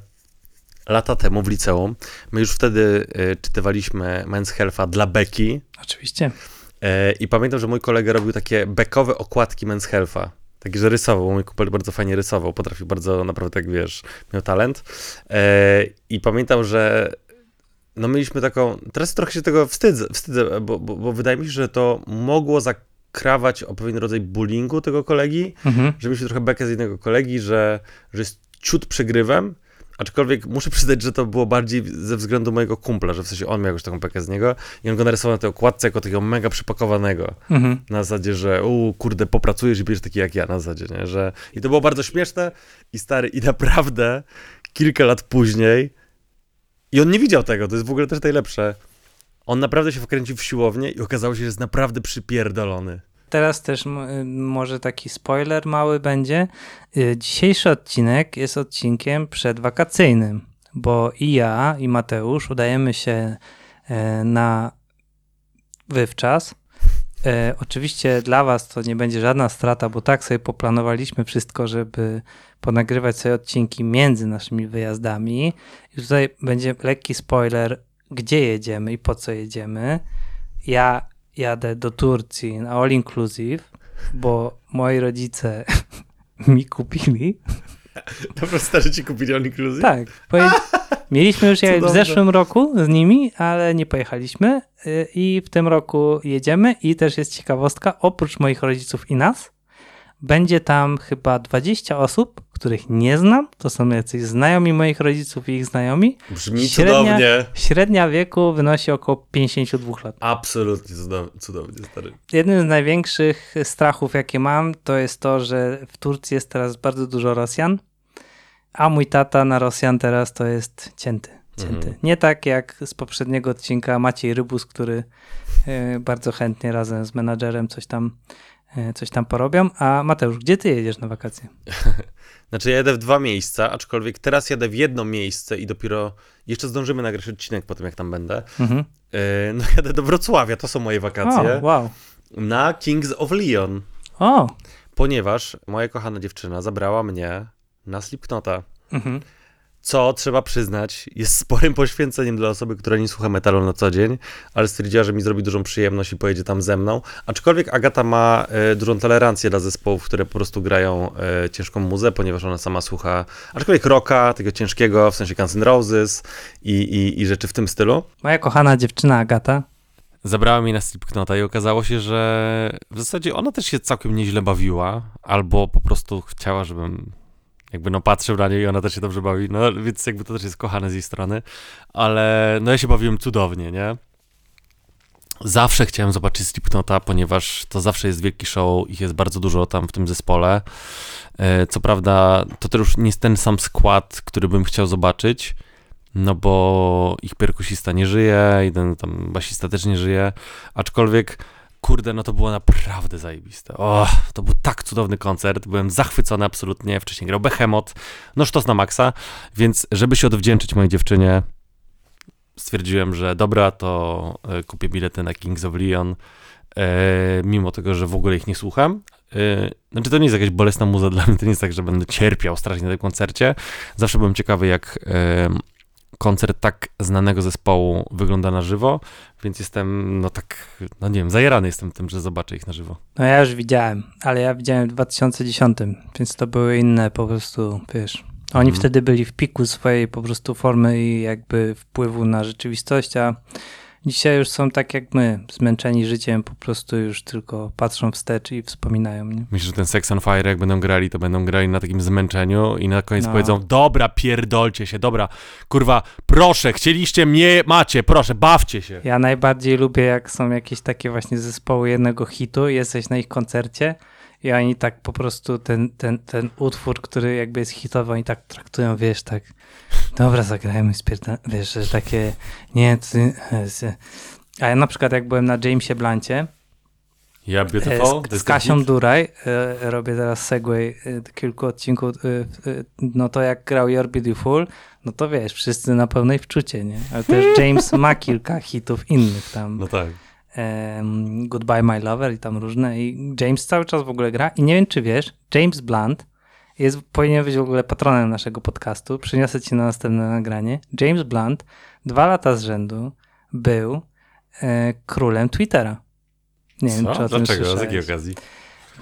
lata temu w liceum, my już wtedy y, czytywaliśmy Men's Health'a dla Beki Oczywiście. e, i pamiętam, że mój kolega robił takie bekowe okładki Men's Health'a. Takie, że rysował, mój kumpel bardzo fajnie rysował, potrafił bardzo, naprawdę, tak wiesz, miał talent. E, I pamiętam, że no mieliśmy taką, teraz trochę się tego wstydzę, wstydzę bo, bo, bo wydaje mi się, że to mogło zakrawać o pewien rodzaj bullyingu tego kolegi, Mhm. że mieliśmy trochę bekę z jednego kolegi, że, że jest ciut przegrywem, aczkolwiek muszę przyznać, że to było bardziej ze względu mojego kumpla, że w sensie on miał już taką bekę z niego i on go narysował na tej okładce jako takiego mega przypakowanego. Mhm. Na zasadzie, że u kurde, popracujesz i będziesz taki jak ja na zasadzie, nie? Że... I to było bardzo śmieszne i stary, i naprawdę kilka lat później i on nie widział tego, to jest w ogóle też najlepsze. On naprawdę się wkręcił w siłownię i okazało się, że jest naprawdę przypierdolony. Teraz też y, może taki spoiler mały będzie. Y, Dzisiejszy odcinek jest odcinkiem przedwakacyjnym, bo i ja, i Mateusz udajemy się e, na wywczas. E, Oczywiście dla Was to nie będzie żadna strata, bo tak sobie poplanowaliśmy wszystko, żeby ponagrywać sobie odcinki między naszymi wyjazdami. I tutaj będzie lekki spoiler, gdzie jedziemy i po co jedziemy. Ja jadę do Turcji na all inclusive, bo moi rodzice [laughs] mi kupili. [laughs] Po prostu starzy ci kupili all inclusive? Tak. Poje... [laughs] Mieliśmy już jechać w zeszłym roku z nimi, ale nie pojechaliśmy y, i w tym roku jedziemy i też jest ciekawostka, oprócz moich rodziców i nas, będzie tam chyba 20 osób, których nie znam, to są jacyś znajomi moich rodziców i ich znajomi. Brzmi Średnia- cudownie. Średnia wieku wynosi około 52 lat. Absolutnie cudownie, cudownie stary. Jednym z największych strachów, jakie mam, to jest to, że w Turcji jest teraz bardzo dużo Rosjan, a mój tata na Rosjan teraz to jest cięty. cięty. Mhm. Nie tak jak z poprzedniego odcinka Maciej Rybus, który e, bardzo chętnie razem z menadżerem coś tam, e, coś tam porobią. A Mateusz, gdzie ty jedziesz na wakacje? [laughs] Znaczy ja jadę w dwa miejsca, aczkolwiek teraz jadę w jedno miejsce i dopiero jeszcze zdążymy nagrać odcinek po tym, jak tam będę. Mhm. Yy, no [laughs] jadę do Wrocławia, to są moje wakacje, O, wow. na Kings of Leon, O, ponieważ moja kochana dziewczyna zabrała mnie na Slipknota, mhm. co trzeba przyznać jest sporym poświęceniem dla osoby, która nie słucha metalu na co dzień, ale stwierdziła, że mi zrobi dużą przyjemność i pojedzie tam ze mną. Aczkolwiek Agata ma e, dużą tolerancję dla zespołów, które po prostu grają e, ciężką muzę, ponieważ ona sama słucha, aczkolwiek rocka, tego ciężkiego, w sensie Guns N' Roses i, i, i rzeczy w tym stylu. moja kochana dziewczyna Agata. Zabrała mnie na Slipknota i okazało się, że w zasadzie ona też się całkiem nieźle bawiła, albo po prostu chciała, żebym jakby no patrzył na niej i ona też się dobrze bawi, no więc jakby to też jest kochane z jej strony, ale no ja się bawiłem cudownie, nie? Zawsze chciałem zobaczyć Slipknota, ponieważ to zawsze jest wielki show, ich jest bardzo dużo tam w tym zespole. E, Co prawda, to też już nie jest ten sam skład, który bym chciał zobaczyć, no bo ich perkusista nie żyje, jeden tam basista też nie żyje, aczkolwiek kurde, no to było naprawdę zajebiste. O, to był tak cudowny koncert, byłem zachwycony absolutnie, wcześniej grał Behemoth, no sztos na maksa, więc żeby się odwdzięczyć mojej dziewczynie, stwierdziłem, że dobra, to e, kupię bilety na Kings of Leon, e, mimo tego, że w ogóle ich nie słucham. E, znaczy to nie jest jakaś bolesna muza dla mnie, to nie jest tak, że będę cierpiał strasznie na tym koncercie. Zawsze byłem ciekawy, jak koncert tak znanego zespołu wygląda na żywo, więc jestem, no tak, no nie wiem, zajarany jestem tym, że zobaczę ich na żywo. No ja już widziałem, ale ja widziałem w 2010, więc to były inne po prostu, wiesz. Oni Mhm. wtedy byli w piku swojej po prostu formy i jakby wpływu na rzeczywistość, a Dzisiaj już są tak jak my, zmęczeni życiem, po prostu już tylko patrzą wstecz i wspominają. Nie? Myślę, że ten Sex on Fire, jak będą grali, to będą grali na takim zmęczeniu i na koniec No. powiedzą, dobra, pierdolcie się, dobra, kurwa, proszę, chcieliście mnie, macie, proszę, bawcie się. Ja najbardziej lubię, jak są jakieś takie właśnie zespoły jednego hitu, jesteś na ich koncercie i oni tak po prostu ten, ten, ten utwór, który jakby jest hitowy, oni tak traktują, wiesz, tak dobra, zagrajmy, spierda, wiesz, że takie nie, ty, a ja na przykład jak byłem na Jamesie Blancie Ja beautiful, z, z Kasią? Duraj, e, robię teraz segway e, kilku odcinków, e, no to jak grał You're Beautiful, no to wiesz, wszyscy na pełnej wczucie, nie? Ale też [laughs] James ma kilka hitów innych tam No tak. Goodbye My Lover i tam różne. I James cały czas w ogóle gra. I nie wiem, czy wiesz, James Blunt jest, powinien być w ogóle patronem naszego podcastu. Przyniosę ci na następne nagranie. James Blunt dwa lata z rzędu był e, królem Twittera. Nie wiem, czy Co? o tym Dlaczego? Z jakiej okazji?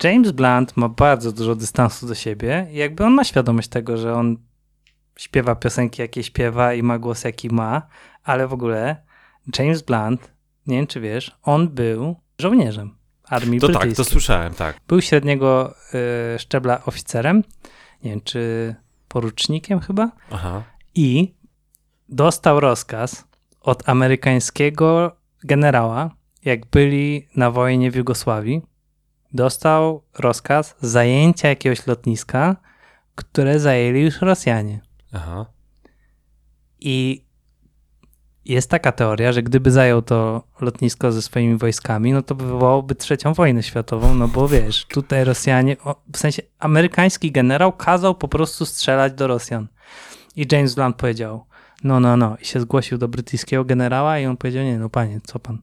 James Blunt ma bardzo dużo dystansu do siebie i jakby on ma świadomość tego, że on śpiewa piosenki, jakie śpiewa i ma głos, jaki ma, ale w ogóle James Blunt, nie wiem czy wiesz, on był żołnierzem armii To tak, brytyjskiej. to słyszałem, tak. Był średniego y, szczebla oficerem, nie wiem czy porucznikiem chyba, Aha. i dostał rozkaz od amerykańskiego generała, jak byli na wojnie w Jugosławii, dostał rozkaz zajęcia jakiegoś lotniska, które zajęli już Rosjanie. Aha. I jest taka teoria, że gdyby zajął to lotnisko ze swoimi wojskami, no to wywołałoby trzecią wojnę światową, no bo wiesz, tutaj Rosjanie, w sensie amerykański generał kazał po prostu strzelać do Rosjan. I James Blunt powiedział, no, no, no, i się zgłosił do brytyjskiego generała i on powiedział, nie, no panie, co pan?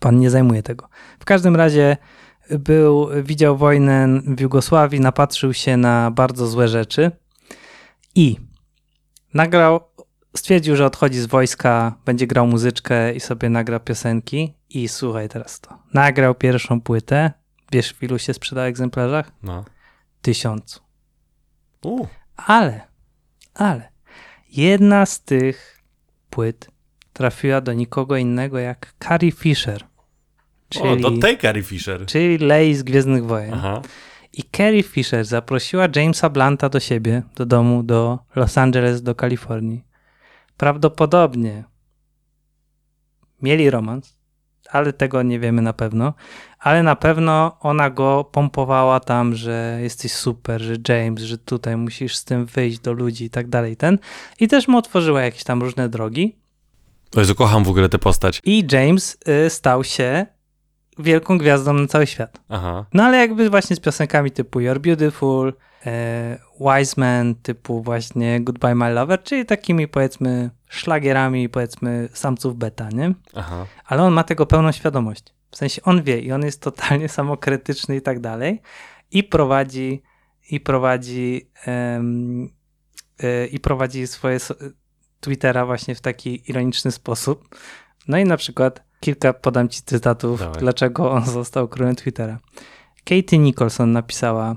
Pan nie zajmuje tego. W każdym razie był, widział wojnę w Jugosławii, napatrzył się na bardzo złe rzeczy i nagrał, stwierdził, że odchodzi z wojska, będzie grał muzyczkę i sobie nagra piosenki. I słuchaj teraz to. Nagrał pierwszą płytę. Wiesz, w ilu się sprzeda egzemplarzach? No. Tysiącu. U, Ale, ale, jedna z tych płyt trafiła do nikogo innego jak Carrie Fisher. o, do Czyli, tej Carrie Fisher. czyli Lei z Gwiezdnych Wojen. Aha. I Carrie Fisher zaprosiła Jamesa Blanta do siebie, do domu, do Los Angeles, do Kalifornii. Prawdopodobnie mieli romans, ale tego nie wiemy na pewno. Ale na pewno ona go pompowała tam, że jesteś super, że James, że tutaj musisz z tym wyjść do ludzi i tak dalej. Ten. I też mu otworzyła jakieś tam różne drogi. Jezu, kocham w ogóle tę postać. I James y, stał się wielką gwiazdą na cały świat. Aha. No ale jakby właśnie z piosenkami typu You're Beautiful, e, Wise Man, typu właśnie Goodbye My Lover, czyli takimi powiedzmy szlagierami powiedzmy samców beta, nie? Aha. Ale on ma tego pełną świadomość. W sensie on wie i on jest totalnie [laughs] samokrytyczny i tak dalej i prowadzi i prowadzi e, i prowadzi swoje so- Twittera właśnie w taki ironiczny sposób. No i na przykład kilka podam ci cytatów, Dawaj. dlaczego on [laughs] został królem Twittera. Katie Nicholson napisała,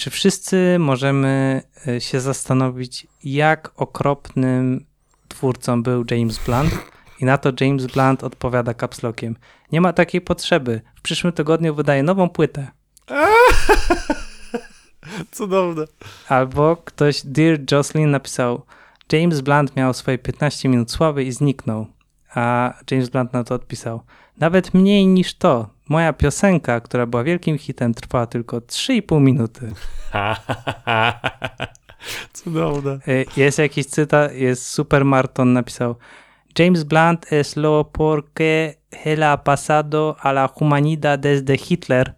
czy wszyscy możemy e, się zastanowić, jak okropnym twórcą był James Blunt? I na to James Blunt odpowiada kapslokiem. Nie ma takiej potrzeby. W przyszłym tygodniu wydaje nową płytę. [laughs] Cudowne. Albo ktoś, Dear Jocelyn, napisał James Blunt miał swoje 15 minut sławy i zniknął. A James Blunt na to odpisał nawet mniej niż to. Moja piosenka, która była wielkim hitem, trwała tylko 3,5 minuty. [laughs] Cudowne. Y, Jest jakiś cytat, jest Super Marton napisał James Blunt es lo porque él ha pasado a la humanidad desde Hitler.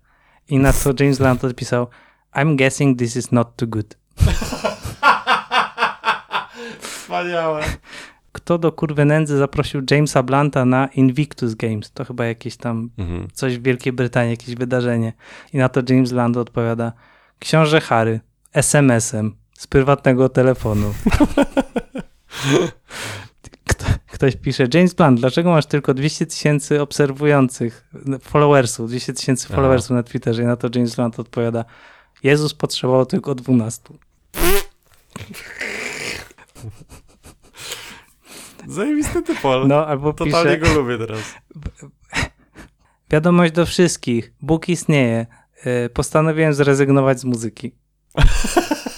I na to James Blunt odpisał I'm guessing this is not too good. [laughs] Wspaniałe. Kto do kurwy nędzy zaprosił Jamesa Blunta na Invictus Games? To chyba jakieś tam Mhm. coś w Wielkiej Brytanii, jakieś wydarzenie. I na to James Blunt odpowiada Książę Harry, SMS-em, z prywatnego telefonu. [laughs] Kto, ktoś pisze, James Blunt, dlaczego masz tylko 200 tysięcy obserwujących, followersów, 200 tysięcy Aha. followersów na Twitterze? I na to James Blunt odpowiada, Jezus potrzebował tylko 12. Zajebisty typol. No, albo Totalnie pisze, go lubię teraz. [laughs] wiadomość do wszystkich, Bóg istnieje, y, postanowiłem zrezygnować z muzyki. [laughs]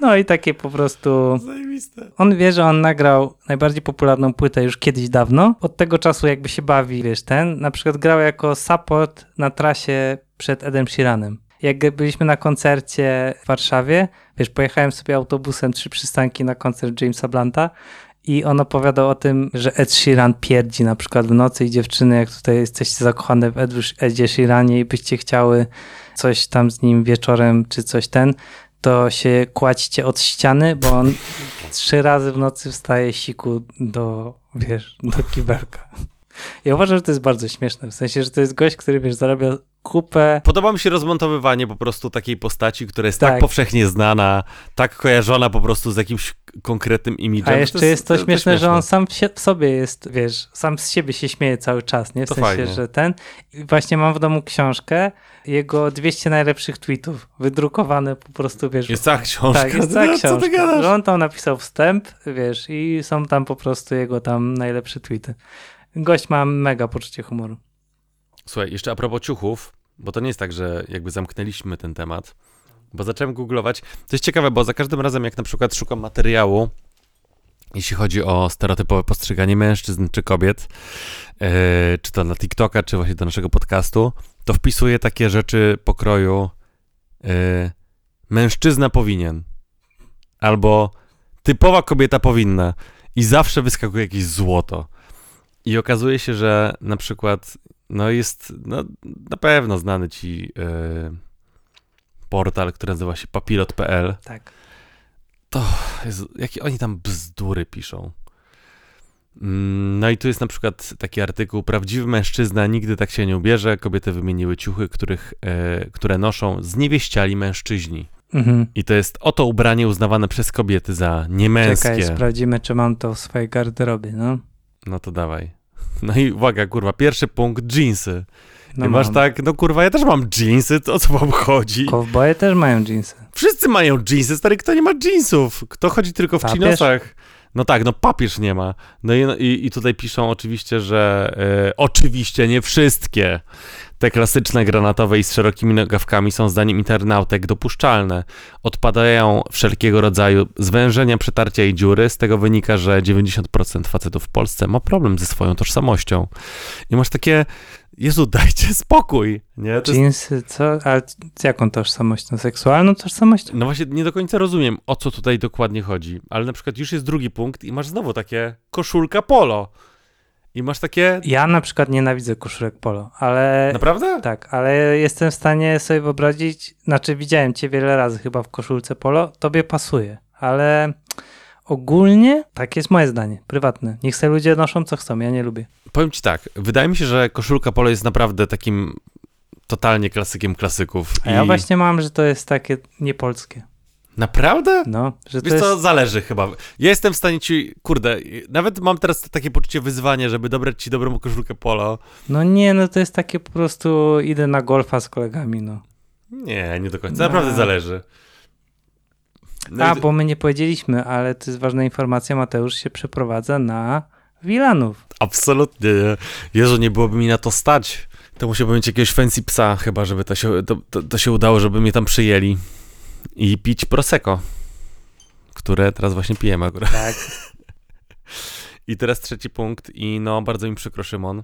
No i takie po prostu... Zajebiste. On wie, że on nagrał najbardziej popularną płytę już kiedyś dawno. Od tego czasu jakby się bawi, wiesz, ten. Na przykład grał jako support na trasie przed Edem Sheeranem. Jak byliśmy na koncercie w Warszawie, wiesz, pojechałem sobie autobusem trzy przystanki na koncert Jamesa Blanta i on opowiadał o tym, że Ed Sheeran pierdzi na przykład w nocy i dziewczyny, jak tutaj jesteście zakochane w Edzie Sheeranie i byście chciały coś tam z nim wieczorem czy coś ten, to się kładźcie od ściany, bo on trzy razy w nocy wstaje siku do, wiesz, do kibelka. Ja uważam, że to jest bardzo śmieszne, w sensie, że to jest gość, który, wiesz, zarabia kupę, Podoba mi się rozmontowywanie po prostu takiej postaci, która jest tak, Tak. powszechnie znana, tak kojarzona po prostu z jakimś konkretnym imidżem. a że jeszcze jest to, śmieszne, że śmieszne. on sam w, sobie jest, wiesz, sam z siebie się śmieje cały czas, nie? W To sensie, fajnie. że ten. I właśnie mam w domu książkę, jego 200 najlepszych tweetów, wydrukowane po prostu, wiesz, Jest cała książka. Tak, jest [laughs] cała No, Co ty książka. gadasz? Że on tam napisał wstęp, wiesz, i są tam po prostu jego tam najlepsze tweety. Gość ma mega poczucie humoru. Słuchaj, jeszcze a propos ciuchów, bo to nie jest tak, że jakby zamknęliśmy ten temat, bo zacząłem googlować. To jest ciekawe, bo za każdym razem, jak na przykład szukam materiału, jeśli chodzi o stereotypowe postrzeganie mężczyzn czy kobiet, e, czy to na TikToka, czy właśnie do naszego podcastu, to wpisuję takie rzeczy pokroju e, mężczyzna powinien albo typowa kobieta powinna i zawsze wyskakuje jakieś złoto. I okazuje się, że na przykład no jest no, na pewno znany ci e, portal, który nazywa się papilot.pl. Tak. Jezu, jakie oni tam bzdury piszą. Mm, No i tu jest na przykład taki artykuł Prawdziwy mężczyzna nigdy tak się nie ubierze. Kobiety wymieniły ciuchy, których, e, które noszą zniewieściali mężczyźni. Mhm. I to jest oto ubranie uznawane przez kobiety za niemęskie. Czekaj, sprawdzimy, czy mam to w swojej garderobie, no. No to dawaj. [laughs] No i uwaga, kurwa, pierwszy punkt, jeansy. No I masz mam. tak, no kurwa, ja też mam jeansy, to o co wam chodzi? Kowboje też mają jeansy. Wszyscy mają jeansy, stary, kto nie ma jeansów? Kto chodzi tylko w Papież? chinosach? No tak, no papież nie ma. No i, i, i tutaj piszą oczywiście, że e, oczywiście nie wszystkie te klasyczne granatowe i z szerokimi nogawkami są zdaniem internautek dopuszczalne. Odpadają wszelkiego rodzaju zwężenia, przetarcia i dziury. Z tego wynika, że 90% facetów w Polsce ma problem ze swoją tożsamością. I masz takie, Jezu, [laughs] dajcie spokój, nie? To jest Jeansy, co? Ale z jaką tożsamością? Seksualną tożsamością? No właśnie, nie do końca rozumiem, o co tutaj dokładnie chodzi. Ale na przykład już jest drugi punkt i masz znowu takie koszulka polo. I masz takie... Ja na przykład nienawidzę koszulek polo, ale... Naprawdę? Tak, ale jestem w stanie sobie wyobrazić, znaczy widziałem cię wiele razy chyba w koszulce polo, tobie pasuje, ale ogólnie tak jest moje zdanie, prywatne. Niech sobie ludzie noszą co chcą, ja nie lubię. Powiem ci tak, wydaje mi się, że koszulka polo jest naprawdę takim totalnie klasykiem klasyków. A ja I- właśnie mam, że to jest takie niepolskie. Naprawdę? No, że to Wiesz jest... co, zależy chyba. Ja jestem w stanie ci, kurde, nawet mam teraz takie poczucie wyzwania, żeby dobrać ci dobrą koszulkę polo. No nie, no to jest takie po prostu idę na golfa z kolegami, no. Nie, nie do końca. No. Naprawdę zależy. No A, bo my nie powiedzieliśmy, ale to jest ważna informacja, Mateusz się przeprowadza na Wilanów. Absolutnie nie. Jezu, nie byłoby mi na to stać. To musiałbym mieć jakiegoś fancy psa chyba, żeby to się, to, to, to się udało, żeby mnie tam przyjęli. I pić Prosecco, które teraz właśnie pijemy akurat. Tak. I teraz trzeci punkt i no, bardzo mi przykro, Szymon.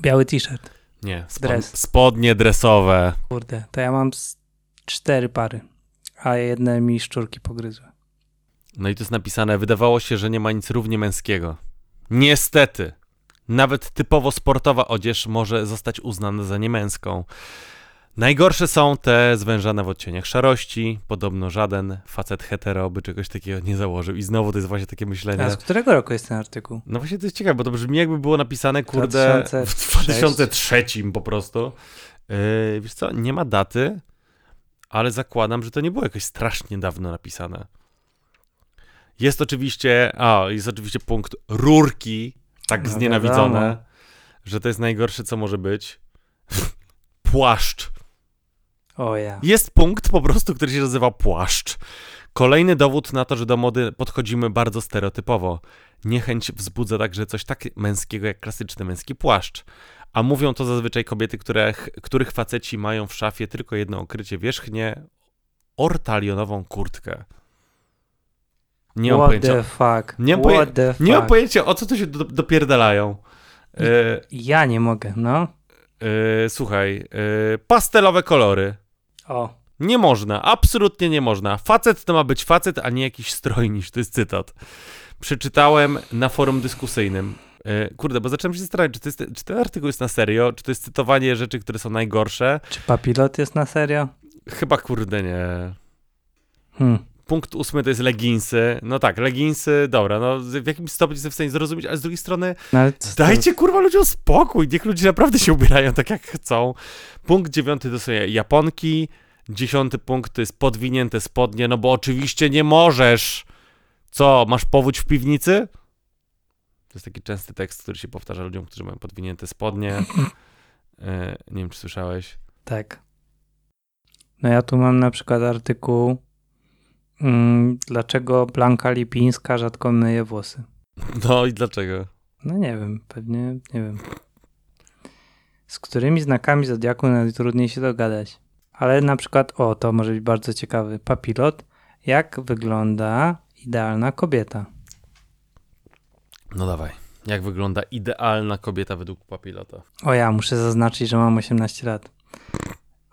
Biały t-shirt. Nie, spod, Dres. spodnie dresowe. Kurde, to ja mam cztery pary, a jedne mi szczurki pogryzły. No i tu jest napisane, wydawało się, że nie ma nic równie męskiego. Niestety, nawet typowo sportowa odzież może zostać uznana za niemęską. Najgorsze są te zwężane w odcieniach szarości. Podobno żaden facet hetero by czegoś takiego nie założył. I znowu to jest właśnie takie myślenie. A z którego roku jest ten artykuł? No właśnie to jest ciekawe, bo to brzmi jakby było napisane, kurde, w 2006. 2003 po prostu. Yy, wiesz co, nie ma daty, ale zakładam, że to nie było jakoś strasznie dawno napisane. Jest oczywiście, a, jest oczywiście punkt rurki, tak No znienawidzone, wiadomo. że to jest najgorsze, co może być. Płaszcz. O ja. Jest punkt po prostu, który się nazywa płaszcz, Kolejny dowód na to, że do mody podchodzimy bardzo stereotypowo. Niechęć wzbudza także coś tak męskiego jak klasyczny męski płaszcz. A mówią to zazwyczaj kobiety, których, których faceci mają w szafie tylko jedno okrycie wierzchnie, ortalionową kurtkę. Nie mam What pojęcia. the fuck? Nie mam, poje... The fuck? nie mam pojęcia, o co tu się do, dopierdalają. E, Ja nie mogę, no. e, słuchaj, e, pastelowe kolory. O, Nie można, absolutnie nie można. Facet to ma być facet, a nie jakiś strojnisz. To jest cytat. Przeczytałem na forum dyskusyjnym. E, Kurde, bo zacząłem się zastanawiać, czy, to jest, czy ten artykuł jest na serio, czy to jest cytowanie rzeczy, które są najgorsze. czy papilot jest na serio? Chyba kurde nie. Hmm. Punkt ósmy to jest leginsy. No tak, leginsy, dobra, no w jakimś stopniu jestem w stanie zrozumieć, ale z drugiej strony No, dajcie kurwa ludziom spokój, niech ludzie naprawdę się ubierają tak jak chcą. Punkt dziewiąty to są japonki, dziesiąty punkt to jest podwinięte spodnie, no bo oczywiście nie możesz. Co, masz powódź w piwnicy? To jest taki częsty tekst, który się powtarza ludziom, którzy mają podwinięte spodnie. [clears throat] E, nie wiem, czy słyszałeś. Tak. No ja tu mam na przykład artykuł mm, dlaczego Blanka Lipińska rzadko myje włosy. [laughs] No i dlaczego? No nie wiem, pewnie, nie wiem. Z którymi znakami zodiaku najtrudniej się dogadać. Ale na przykład, o, to może być bardzo ciekawy. Papilot. Jak wygląda idealna kobieta? No dawaj. Jak wygląda idealna kobieta według papilota? O ja, muszę zaznaczyć, że mam 18 lat.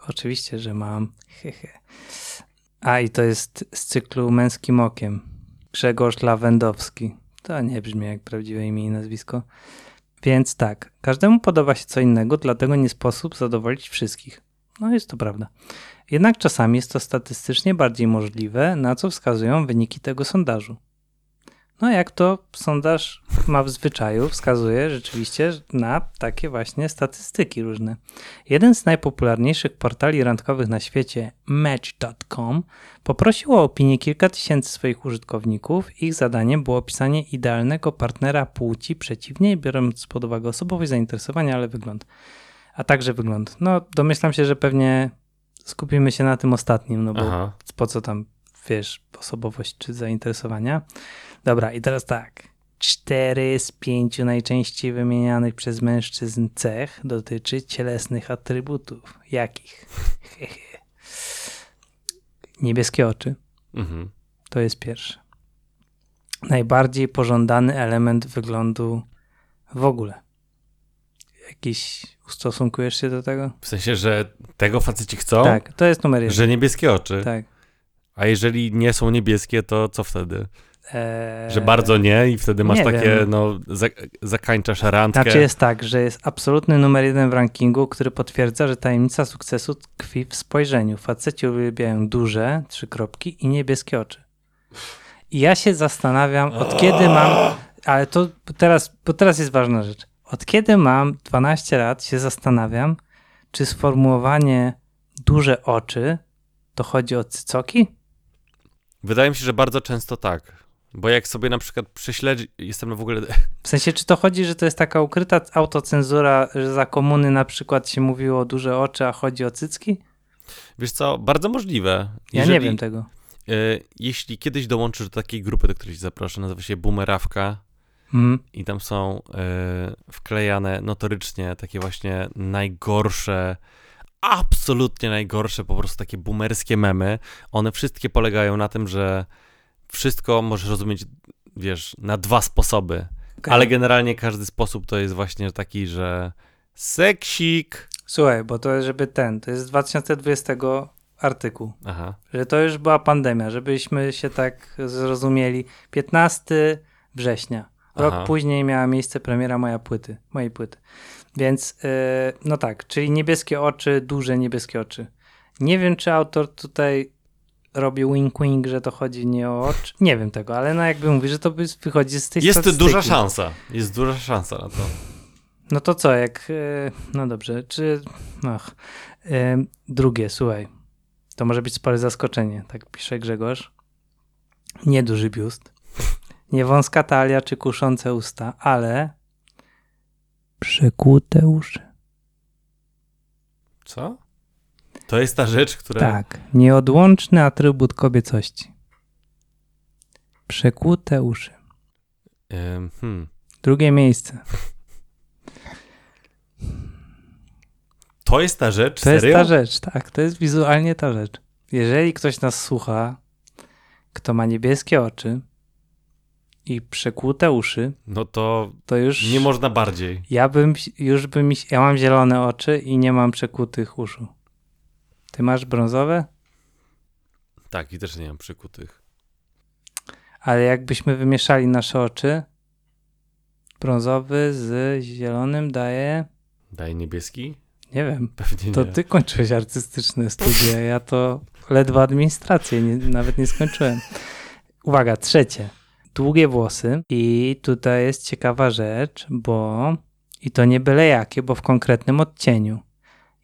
Oczywiście, że mam. Hehe. A i to jest z cyklu Męskim Okiem. Grzegorz Lawendowski. To nie brzmi jak prawdziwe imię i nazwisko. Więc tak, każdemu podoba się co innego, dlatego nie sposób zadowolić wszystkich. No jest to prawda. Jednak czasami jest to statystycznie bardziej możliwe, na co wskazują wyniki tego sondażu. No jak to sondaż ma w zwyczaju, wskazuje rzeczywiście na takie właśnie statystyki różne. Jeden z najpopularniejszych portali randkowych na świecie, Match.com, poprosił o opinię kilka tysięcy swoich użytkowników. Ich zadaniem było opisanie idealnego partnera płci przeciwnej, biorąc pod uwagę osobowość, zainteresowania, ale wygląd. A także wygląd. No, domyślam się, że pewnie skupimy się na tym ostatnim, no bo Aha. po co tam, wiesz, osobowość czy zainteresowania. Dobra, i teraz tak. Cztery z pięciu najczęściej wymienianych przez mężczyzn cech dotyczy cielesnych atrybutów. Jakich? [laughs] Niebieskie oczy. Mhm. To jest pierwsze. Najbardziej pożądany element wyglądu w ogóle. Jakiś ustosunkujesz się do tego? W sensie, że tego faceci chcą? Tak, to jest numer jeden. Że niebieskie oczy. Tak. A jeżeli nie są niebieskie, to co wtedy? Eee, Że bardzo nie i wtedy masz nie takie, wiem. no, za, zakańczasz randkę. Znaczy jest tak, że jest absolutny numer jeden w rankingu, który potwierdza, że tajemnica sukcesu tkwi w spojrzeniu. Faceci uwielbiają duże, trzy kropki i niebieskie oczy. I ja się zastanawiam, od kiedy mam, [gasps] ale to teraz, bo teraz jest ważna rzecz. Od kiedy mam 12 lat się zastanawiam, czy sformułowanie duże oczy to chodzi o cycoki? Wydaje mi się, że bardzo często tak. Bo jak sobie na przykład prześledzi... Jestem w ogóle... W sensie, czy to chodzi, że to jest taka ukryta autocenzura, że za komuny na przykład się mówiło duże oczy, a chodzi o cycki? Wiesz co, bardzo możliwe. Ja nie wiem tego. e, jeśli kiedyś dołączysz do takiej grupy, do której cię zaproszę, nazywa się Boomerawka Mhm. i tam są e, wklejane notorycznie takie właśnie najgorsze, absolutnie najgorsze, po prostu takie boomerskie memy. One wszystkie polegają na tym, że wszystko możesz rozumieć, wiesz, na dwa sposoby. Okej. Ale generalnie każdy sposób to jest właśnie taki, że seksik. Słuchaj, bo to jest, żeby ten, to jest z 2020 artykuł, Aha. że to już była pandemia, żebyśmy się tak zrozumieli. 15 września. Rok Aha. później miała miejsce premiera moja płyty, mojej płyty. Więc yy, no tak, czyli niebieskie oczy, duże niebieskie oczy. Nie wiem, czy autor tutaj robi wink-wink, że to chodzi nie o oczy. Nie wiem tego, ale no jakby mówi, że to wychodzi z tej Jest statystyki. duża szansa. Jest duża szansa na to. No to co, jak. e, No dobrze, czy. Ach. E, Drugie, słuchaj. To może być spore zaskoczenie, tak pisze Grzegorz. Nie duży biust, nie wąska talia czy kuszące usta, ale. Przykute uszy. Co? To jest ta rzecz, która... Tak, nieodłączny atrybut kobiecości. Przekłute uszy. Ym, hmm. Drugie miejsce. To jest ta rzecz? To jest Serio? ta rzecz, tak, to jest wizualnie ta rzecz. Jeżeli ktoś nas słucha, kto ma niebieskie oczy i przekłute uszy, No to to już nie można bardziej. ja bym już bym ja mam zielone oczy i nie mam przekłutych uszu. Ty masz brązowe? Tak, i też nie mam przykutych. Ale jakbyśmy wymieszali nasze oczy, brązowy z zielonym daje, Daje niebieski? nie wiem, Pewnie to nie. ty kończyłeś artystyczne studia, ja to ledwo administrację, nie, nawet nie skończyłem. Uwaga, trzecie. Długie włosy i tutaj jest ciekawa rzecz, bo i to nie byle jakie, bo w konkretnym odcieniu.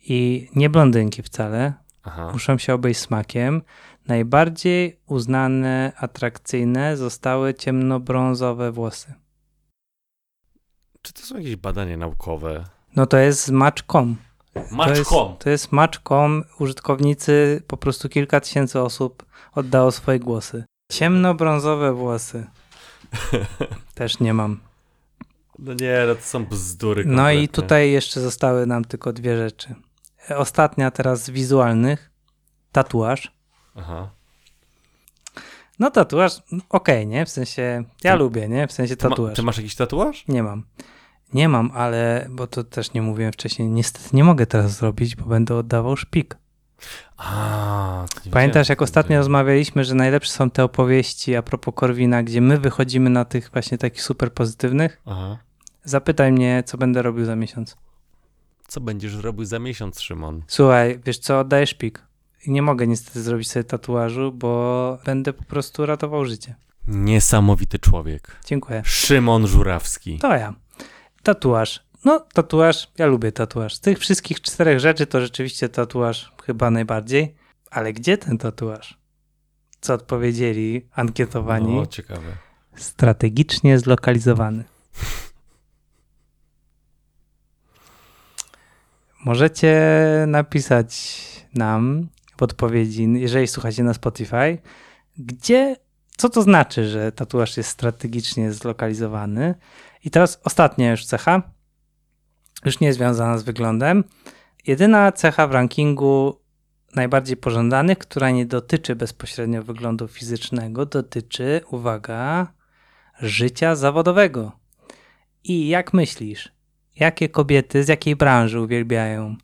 I nie blondynki wcale, Aha. muszą się obejść smakiem. Najbardziej uznane, atrakcyjne zostały ciemnobrązowe włosy. Czy to są jakieś badania naukowe? No to jest z Match.com. To jest, Match.com. to jest Match.com. Użytkownicy, po prostu kilka tysięcy osób oddało swoje głosy. Ciemnobrązowe włosy. [laughs] Też nie mam. No nie, no to są bzdury No i tutaj jeszcze zostały nam tylko dwie rzeczy. Ostatnia teraz z wizualnych. Tatuaż. Aha. No tatuaż, okej, nie? W sensie, ja Ty- lubię, nie? W sensie Ty, ma, tatuaż. ty masz jakiś tatuaż? Nie mam. Nie mam, ale, bo to też nie mówiłem wcześniej, niestety nie mogę teraz zrobić, bo będę oddawał szpik. A, Pamiętasz, jak ostatnio rozmawialiśmy, że najlepsze są te opowieści a propos Korwina, gdzie my wychodzimy na tych właśnie takich super pozytywnych? Aha. Zapytaj mnie, co będę robił za miesiąc. Co będziesz robił za miesiąc, Szymon? Słuchaj, wiesz co, oddajesz szpik. I nie mogę niestety zrobić sobie tatuażu, bo będę po prostu ratował życie. Niesamowity człowiek. Dziękuję. Szymon Żurawski. To ja. Tatuaż. No, tatuaż, ja lubię tatuaż. Z tych wszystkich czterech rzeczy to rzeczywiście tatuaż chyba najbardziej. Ale gdzie ten tatuaż? Co odpowiedzieli ankietowani? No, ciekawe. Strategicznie zlokalizowany. Możecie napisać nam w odpowiedzi, jeżeli słuchacie na Spotify, gdzie, co to znaczy, że tatuaż jest strategicznie zlokalizowany. I teraz ostatnia już cecha, już nie związana z wyglądem. Jedyna cecha w rankingu najbardziej pożądanych, która nie dotyczy bezpośrednio wyglądu fizycznego, dotyczy, uwaga, życia zawodowego. I jak myślisz, jakie kobiety z jakiej branży uwielbiają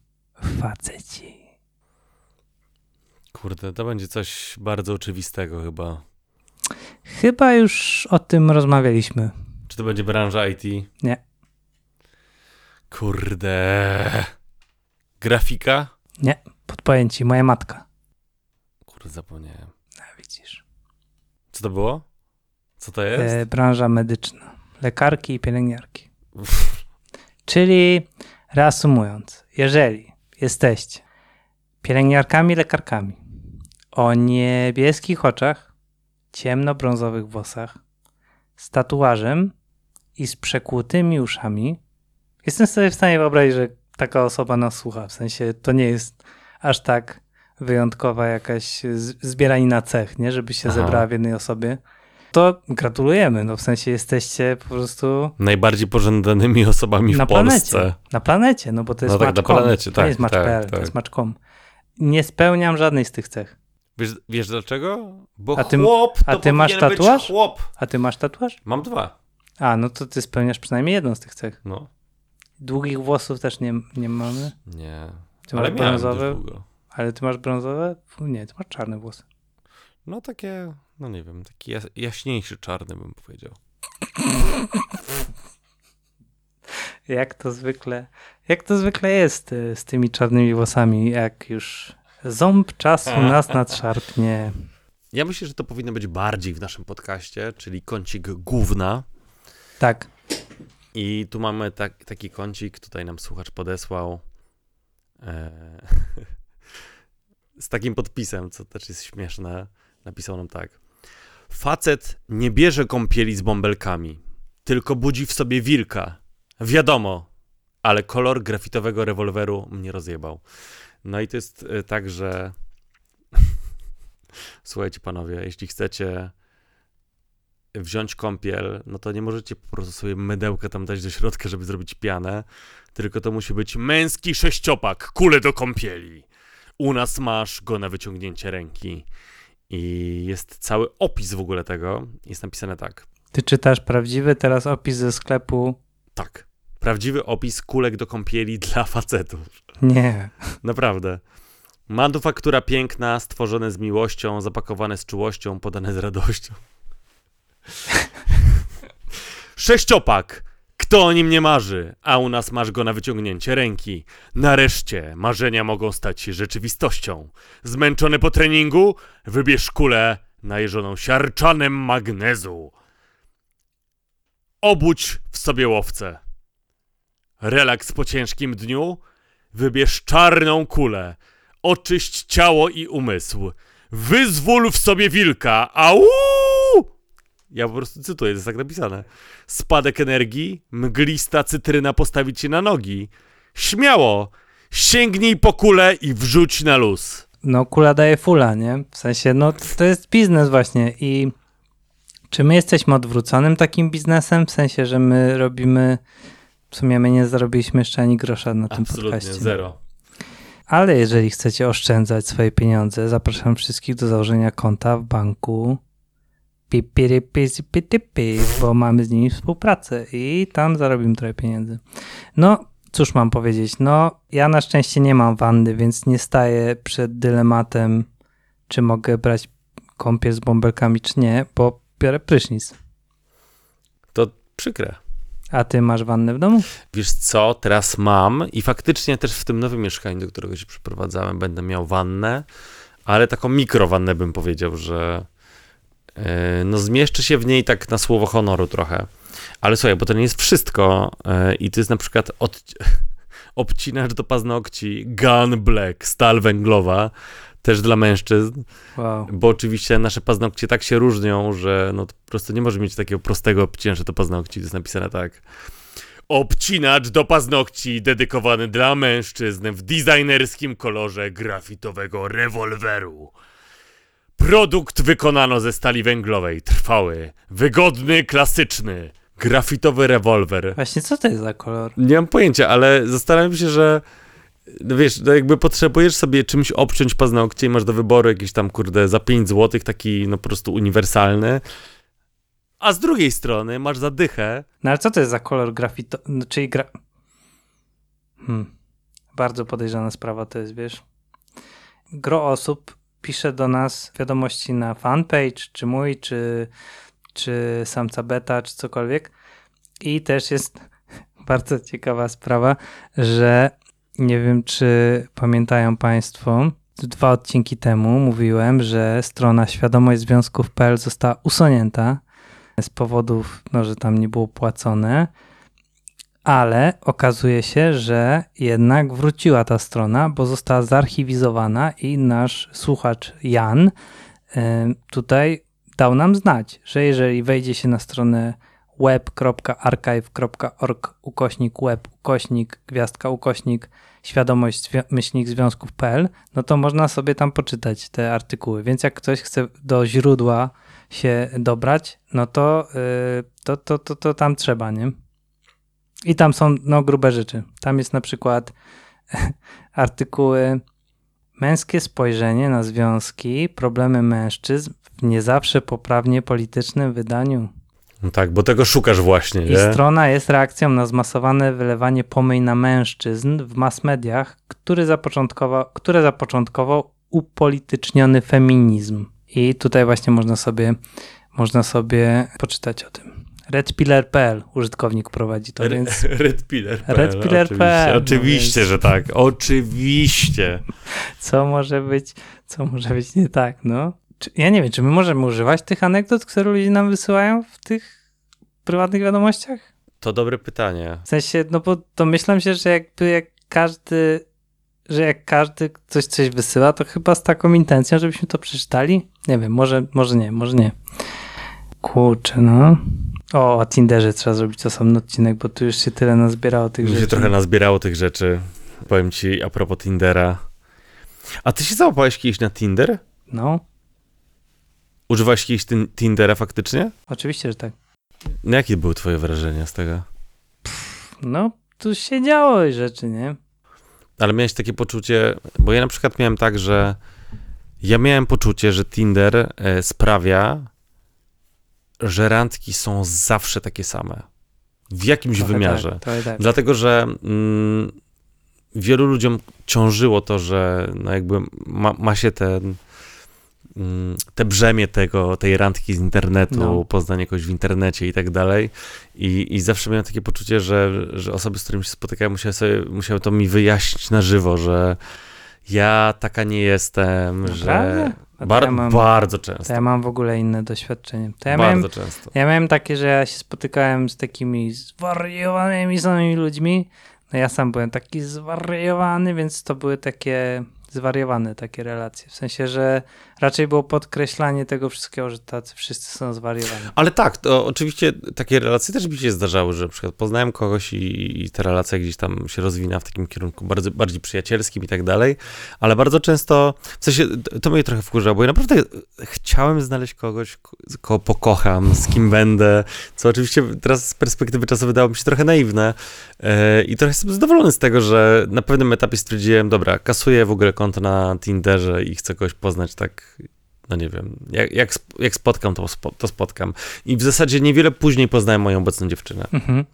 faceci? Kurde, to będzie coś bardzo oczywistego chyba. Chyba już o tym rozmawialiśmy. Czy to będzie branża IT? Nie. Kurde. Grafika? Nie, podpowiem ci, moja matka. Kurde, zapomniałem. A, widzisz. Co to było? Co to jest? E, branża medyczna. Lekarki i pielęgniarki. Czyli reasumując, jeżeli jesteście pielęgniarkami, lekarkami o niebieskich oczach, ciemnobrązowych włosach, z tatuażem i z przekłutymi uszami, jestem sobie w stanie wyobrazić, że taka osoba nas słucha. W sensie to nie jest aż tak wyjątkowa jakaś zbieranina cech, nie? Żeby się Aha. zebrała w jednej osobie. To gratulujemy, no w sensie jesteście po prostu Najbardziej pożądanymi osobami na w Polsce. planecie. Na planecie, no bo to jest No tak, na planecie, To tak, nie jest Match.pl, tak, to jest tak. Match.com. Nie spełniam żadnej z tych cech. Wiesz, wiesz dlaczego? Bo A ty- chłop a to ty masz tatuaż? chłop. A ty masz tatuaż? Mam dwa. A, no to ty spełniasz przynajmniej jedną z tych cech. No, Długich włosów też nie, nie mamy. nie. Ty Ale masz brązowe, dość długo. ale ty masz brązowe? Nie, ty masz czarne włosy. No takie, no nie wiem, taki jas jaśniejszy czarny bym powiedział. [laughs] Jak to zwykle, jak to zwykle jest y, z tymi czarnymi włosami, jak już ząb czasu [laughs] nas nadszarpnie. Ja myślę, że to powinno być bardziej w naszym podcaście, czyli kącik główna. Tak, I tu mamy tak, taki kącik, tutaj nam słuchacz podesłał e, [laughs] z takim podpisem, co też jest śmieszne. Napisał nam tak. Facet nie bierze kąpieli z bąbelkami, tylko budzi w sobie wilka. Wiadomo, ale kolor grafitowego rewolweru mnie rozjebał. No i to jest e, tak, że [laughs] słuchajcie panowie, jeśli chcecie wziąć kąpiel, no to nie możecie po prostu sobie mydełka tam dać do środka, żeby zrobić pianę, tylko to musi być męski sześciopak, kule do kąpieli. U nas masz go na wyciągnięcie ręki. I jest cały opis w ogóle tego. Jest napisane tak. Ty czytasz prawdziwy teraz opis ze sklepu? Tak. Prawdziwy opis kulek do kąpieli dla facetów. Nie. Naprawdę. Manufaktura piękna, stworzone z miłością, zapakowane z czułością, podane z radością. [laughs] Sześciopak! Kto o nim nie marzy? A u nas masz go na wyciągnięcie ręki. Nareszcie marzenia mogą stać się rzeczywistością. Zmęczony po treningu? Wybierz kulę najeżoną siarczanem magnezu. Obudź w sobie łowcę. Relaks po ciężkim dniu? Wybierz czarną kulę. Oczyść ciało i umysł. Wyzwól w sobie wilka. Au! Ja po prostu cytuję, to jest tak napisane. Spadek energii, mglista cytryna postawić się na nogi. Śmiało! Sięgnij po kulę i wrzuć na luz. No, kula daje fula, nie? W sensie, no to jest biznes właśnie i czy my jesteśmy odwróconym takim biznesem? W sensie, że my robimy, w sumie my nie zarobiliśmy jeszcze ani grosza na tym Absolutnie, podcaście. zero. Ale jeżeli chcecie oszczędzać swoje pieniądze, zapraszam wszystkich do założenia konta w banku bo mamy z nimi współpracę i tam zarobimy trochę pieniędzy. No, cóż mam powiedzieć, no ja na szczęście nie mam wanny, więc nie staję przed dylematem, czy mogę brać kąpiel z bąbelkami, czy nie, bo biorę prysznic. To przykre. A ty masz wannę w domu? Wiesz co, teraz mam i faktycznie też w tym nowym mieszkaniu, do którego się przeprowadzałem, będę miał wannę, ale taką mikrowannę bym powiedział, że no zmieszczę się w niej tak na słowo honoru trochę. Ale słuchaj, bo to nie jest wszystko yy, i to jest na przykład od, [laughs] obcinacz do paznokci Gun Black, stal węglowa, też dla mężczyzn, Wow. bo oczywiście nasze paznokcie tak się różnią, że no po prostu nie może mieć takiego prostego obcinacza do paznokci, to jest napisane tak. Obcinacz do paznokci dedykowany dla mężczyzn w designerskim kolorze grafitowego rewolweru. Produkt wykonano ze stali węglowej, trwały, wygodny, klasyczny, grafitowy rewolwer. Właśnie co to jest za kolor? Nie mam pojęcia, ale zastanawiam się, że no wiesz, no jakby potrzebujesz sobie czymś obciąć paznokcie i masz do wyboru jakiś tam, kurde, za 5 zł taki no po prostu uniwersalny. A z drugiej strony masz zadychę. No ale co to jest za kolor grafito... No, czyli gra... Hmm. Bardzo podejrzana sprawa to jest, wiesz. Gro osób pisze do nas wiadomości na fanpage, czy mój, czy, czy samca beta, czy cokolwiek. I też jest [laughs] bardzo ciekawa sprawa, że nie wiem, czy pamiętają Państwo, dwa odcinki temu mówiłem, że strona świadomość związków.pl została usunięta z powodów, no, że tam nie było płacone, ale okazuje się, że jednak wróciła ta strona, bo została zarchiwizowana i nasz słuchacz Jan y, tutaj dał nam znać, że jeżeli wejdzie się na stronę web.archive.org ukośnik web ukośnik gwiazdka ukośnik świadomość myślnik związków.pl, no to można sobie tam poczytać te artykuły. Więc jak ktoś chce do źródła się dobrać, no to, yy, to, to, to, to tam trzeba, nie? I tam są no, grube rzeczy. Tam jest na przykład [laughs] artykuły Męskie spojrzenie na związki, problemy mężczyzn w nie zawsze poprawnie politycznym wydaniu. No tak, bo tego szukasz właśnie, I nie? strona jest reakcją na zmasowane wylewanie pomyj na mężczyzn w mass mediach, który zapoczątkował, które zapoczątkował upolityczniony feminizm. I tutaj właśnie można sobie, można sobie poczytać o tym. Redpiller.pl użytkownik prowadzi to, więc [laughs] Redpiller. Redpiller.pl, Oczywiście, no oczywiście więc- że tak. Oczywiście. co może być, co może być nie tak, no? Ja nie wiem, czy my możemy używać tych anegdot, które ludzie nam wysyłają w tych prywatnych wiadomościach? To dobre pytanie. W sensie, no bo domyślam się, że jakby jak każdy, że jak każdy coś coś wysyła, to chyba z taką intencją, żebyśmy to przeczytali? Nie wiem, może, może nie, może nie. Kurczę, no. O, o Tinderze trzeba zrobić osobny odcinek, bo tu już się tyle nazbierało tych Mi się rzeczy. trochę nazbierało tych rzeczy. Powiem ci a propos Tindera. A ty się załapałeś kiedyś na Tinder? No, Używałeś kiedyś tin- Tindera faktycznie? Oczywiście, że tak. No, jakie były twoje wrażenia z tego? No, tu się działo rzeczy, nie? Ale miałeś takie poczucie, bo ja na przykład miałem tak, że ja miałem poczucie, że Tinder e, sprawia, że randki są zawsze takie same. W jakimś Trochę wymiarze. Tak, tak. Dlatego, że mm, wielu ludziom ciążyło to, że no jakby ma, ma się ten, mm, te brzemię tego, tej randki z internetu, No. poznanie kogoś w internecie i tak dalej. I, I zawsze miałem takie poczucie, że, że osoby, z którymi się spotykałem, musiały, sobie, musiały to mi wyjaśnić na żywo, że ja taka nie jestem, Naprawdę? że bar- ja mam- bardzo To często. ja mam w ogóle inne doświadczenie. Ja bardzo miałem, często. ja miałem takie, że ja się spotykałem z takimi zwariowanymi samymi ludźmi. No ja sam byłem taki zwariowany, więc to były takie zwariowane takie relacje. W sensie, że raczej było podkreślanie tego wszystkiego, że tacy wszyscy są zwariowani. Ale tak, to oczywiście takie relacje też mi się zdarzały, że na przykład poznałem kogoś i, i ta relacja gdzieś tam się rozwina w takim kierunku bardzo, bardziej przyjacielskim i tak dalej, ale bardzo często, w sensie to- mnie trochę wkurza, bo ja naprawdę chciałem znaleźć kogoś, ko- kogo pokocham, z kim będę, co oczywiście teraz z perspektywy czasu wydało mi się trochę naiwne e, i trochę jestem zadowolony z tego, że na pewnym etapie stwierdziłem, dobra, kasuję w ogóle konto na Tinderze i chcę kogoś poznać tak no nie wiem, jak, jak, jak spotkam, to, spo, to spotkam. I w zasadzie niewiele później poznałem moją obecną dziewczynę. Mhm.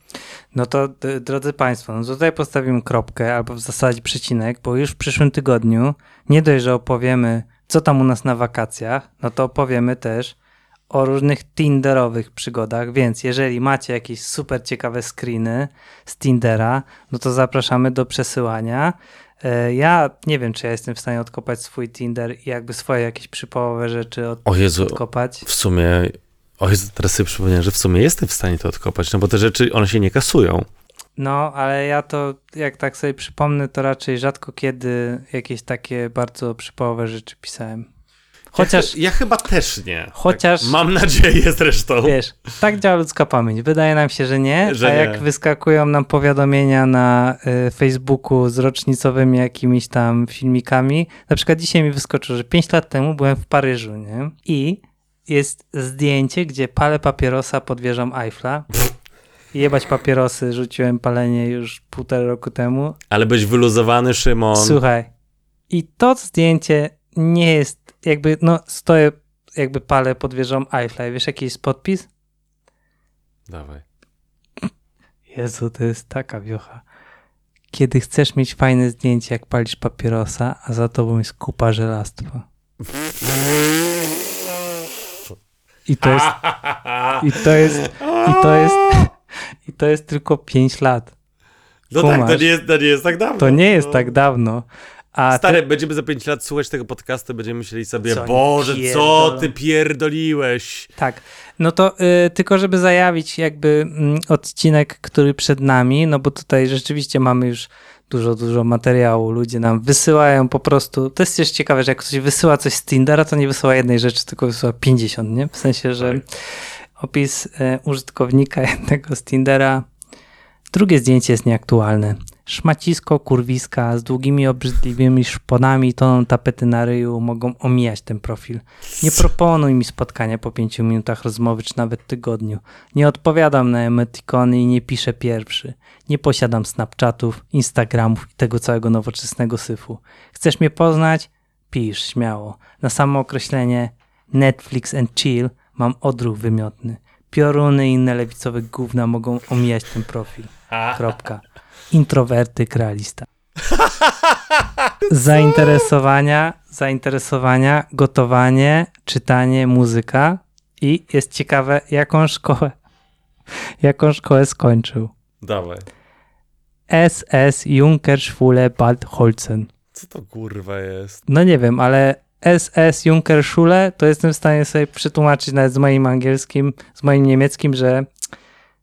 No to, drodzy Państwo, no tutaj postawimy kropkę, albo w zasadzie przecinek, bo już w przyszłym tygodniu nie dość, że opowiemy, co tam u nas na wakacjach, no to opowiemy też o różnych Tinderowych przygodach, więc jeżeli macie jakieś super ciekawe screeny z Tindera, no to zapraszamy do przesyłania. E, Ja nie wiem, czy ja jestem w stanie odkopać swój Tinder i jakby swoje jakieś przypołowe rzeczy od, O Jezu, odkopać. w sumie, o Jezu, teraz sobie przypomniałem, że w sumie jestem w stanie to odkopać, no bo te rzeczy, one się nie kasują. No, ale ja to, jak tak sobie przypomnę, to raczej rzadko kiedy jakieś takie bardzo przypołowe rzeczy pisałem. Chociaż, Ja, ja chyba też nie. Chociaż- Tak, mam nadzieję zresztą. wiesz, tak działa ludzka pamięć. Wydaje nam się, że nie, Że a nie. jak wyskakują nam powiadomienia na y, Facebooku z rocznicowymi jakimiś tam filmikami, na przykład dzisiaj mi wyskoczyło, że 5 lat temu byłem w Paryżu, nie? I jest zdjęcie, gdzie palę papierosa pod wieżą Eiffla. Jebać papierosy, rzuciłem palenie już półtora roku temu. Ale byś wyluzowany, Szymon. Słuchaj, i to zdjęcie nie jest jakby, no stoję, jakby palę pod wieżą Eiffla. I Wiesz jaki jest podpis? Dawaj. Jezu, to jest taka wiocha. Kiedy chcesz mieć fajne zdjęcie, jak palisz papierosa, a za tobą jest kupa żelastwa. I to jest, i to jest, i to jest, i to jest tylko 5 lat. No tak, to kumasz. nie, jest, to nie jest tak dawno. To nie jest No. tak dawno. A Stary, będziemy za 5 lat słuchać tego podcastu, będziemy myśleli sobie, Co Boże, co pierdolą?" ty pierdoliłeś? Tak. No to y, tylko, żeby zajawić jakby mm, odcinek, który przed nami, no bo tutaj rzeczywiście mamy już dużo, dużo materiału. Ludzie nam wysyłają po prostu. To jest też ciekawe, że jak ktoś wysyła coś z Tindera, to nie wysyła jednej rzeczy, tylko wysyła 50, nie? W sensie, że Tak. opis y, użytkownika jednego z Tindera. Drugie zdjęcie jest nieaktualne. Szmacisko, kurwiska z długimi, obrzydliwymi szponami, toną tapety na ryju mogą omijać ten profil. Nie proponuj mi spotkania po pięciu minutach rozmowy, czy nawet tygodniu. Nie odpowiadam na emotikony i nie piszę pierwszy. Nie posiadam Snapchatów, Instagramów i tego całego nowoczesnego syfu. Chcesz mnie poznać? Pisz, śmiało. Na samo określenie Netflix and chill mam odruch wymiotny. Pioruny i inne lewicowe gówna mogą omijać ten profil. Kropka. Introwertyk realista. Zainteresowania, zainteresowania, gotowanie, czytanie, muzyka i jest ciekawe, jaką szkołę, jaką szkołę skończył. Dawaj. SS Junkerschule Bad Holzen. Co to kurwa jest? No nie wiem, ale SS Junkerschule to jestem w stanie sobie przetłumaczyć nawet z moim angielskim, z moim niemieckim, że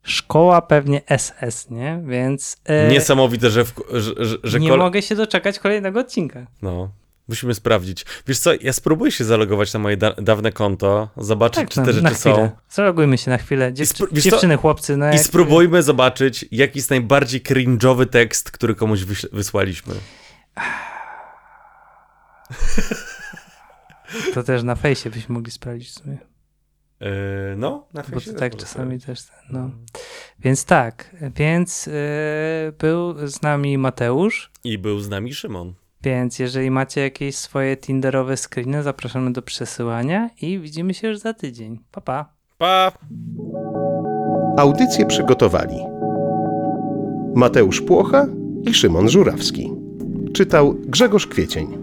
szkoła pewnie SS, nie? Więc e, Niesamowite, że, w, że, że, że nie kol- mogę się doczekać kolejnego odcinka. No, musimy sprawdzić. Wiesz co, ja spróbuję się zalogować na moje da- dawne konto, zobaczyć, czy na, te Tak, na rzeczy są. Zalogujmy się na chwilę. Dziewczy- dziewczyny, chłopcy, no I jak... spróbujmy zobaczyć, jaki jest najbardziej cringe'owy tekst, który komuś wysłaliśmy. To też na fejsie byśmy mogli sprawdzić w sumie. Yy, no, na Bo to tak czasami też ten, no. Więc tak, więc yy, był z nami Mateusz, I był z nami Szymon. więc jeżeli macie jakieś swoje Tinderowe screeny, zapraszamy do przesyłania i widzimy się już za tydzień. Pa, pa. Pa! Audycję przygotowali Mateusz Płocha i Szymon Żurawski. Czytał Grzegorz Kwiecień.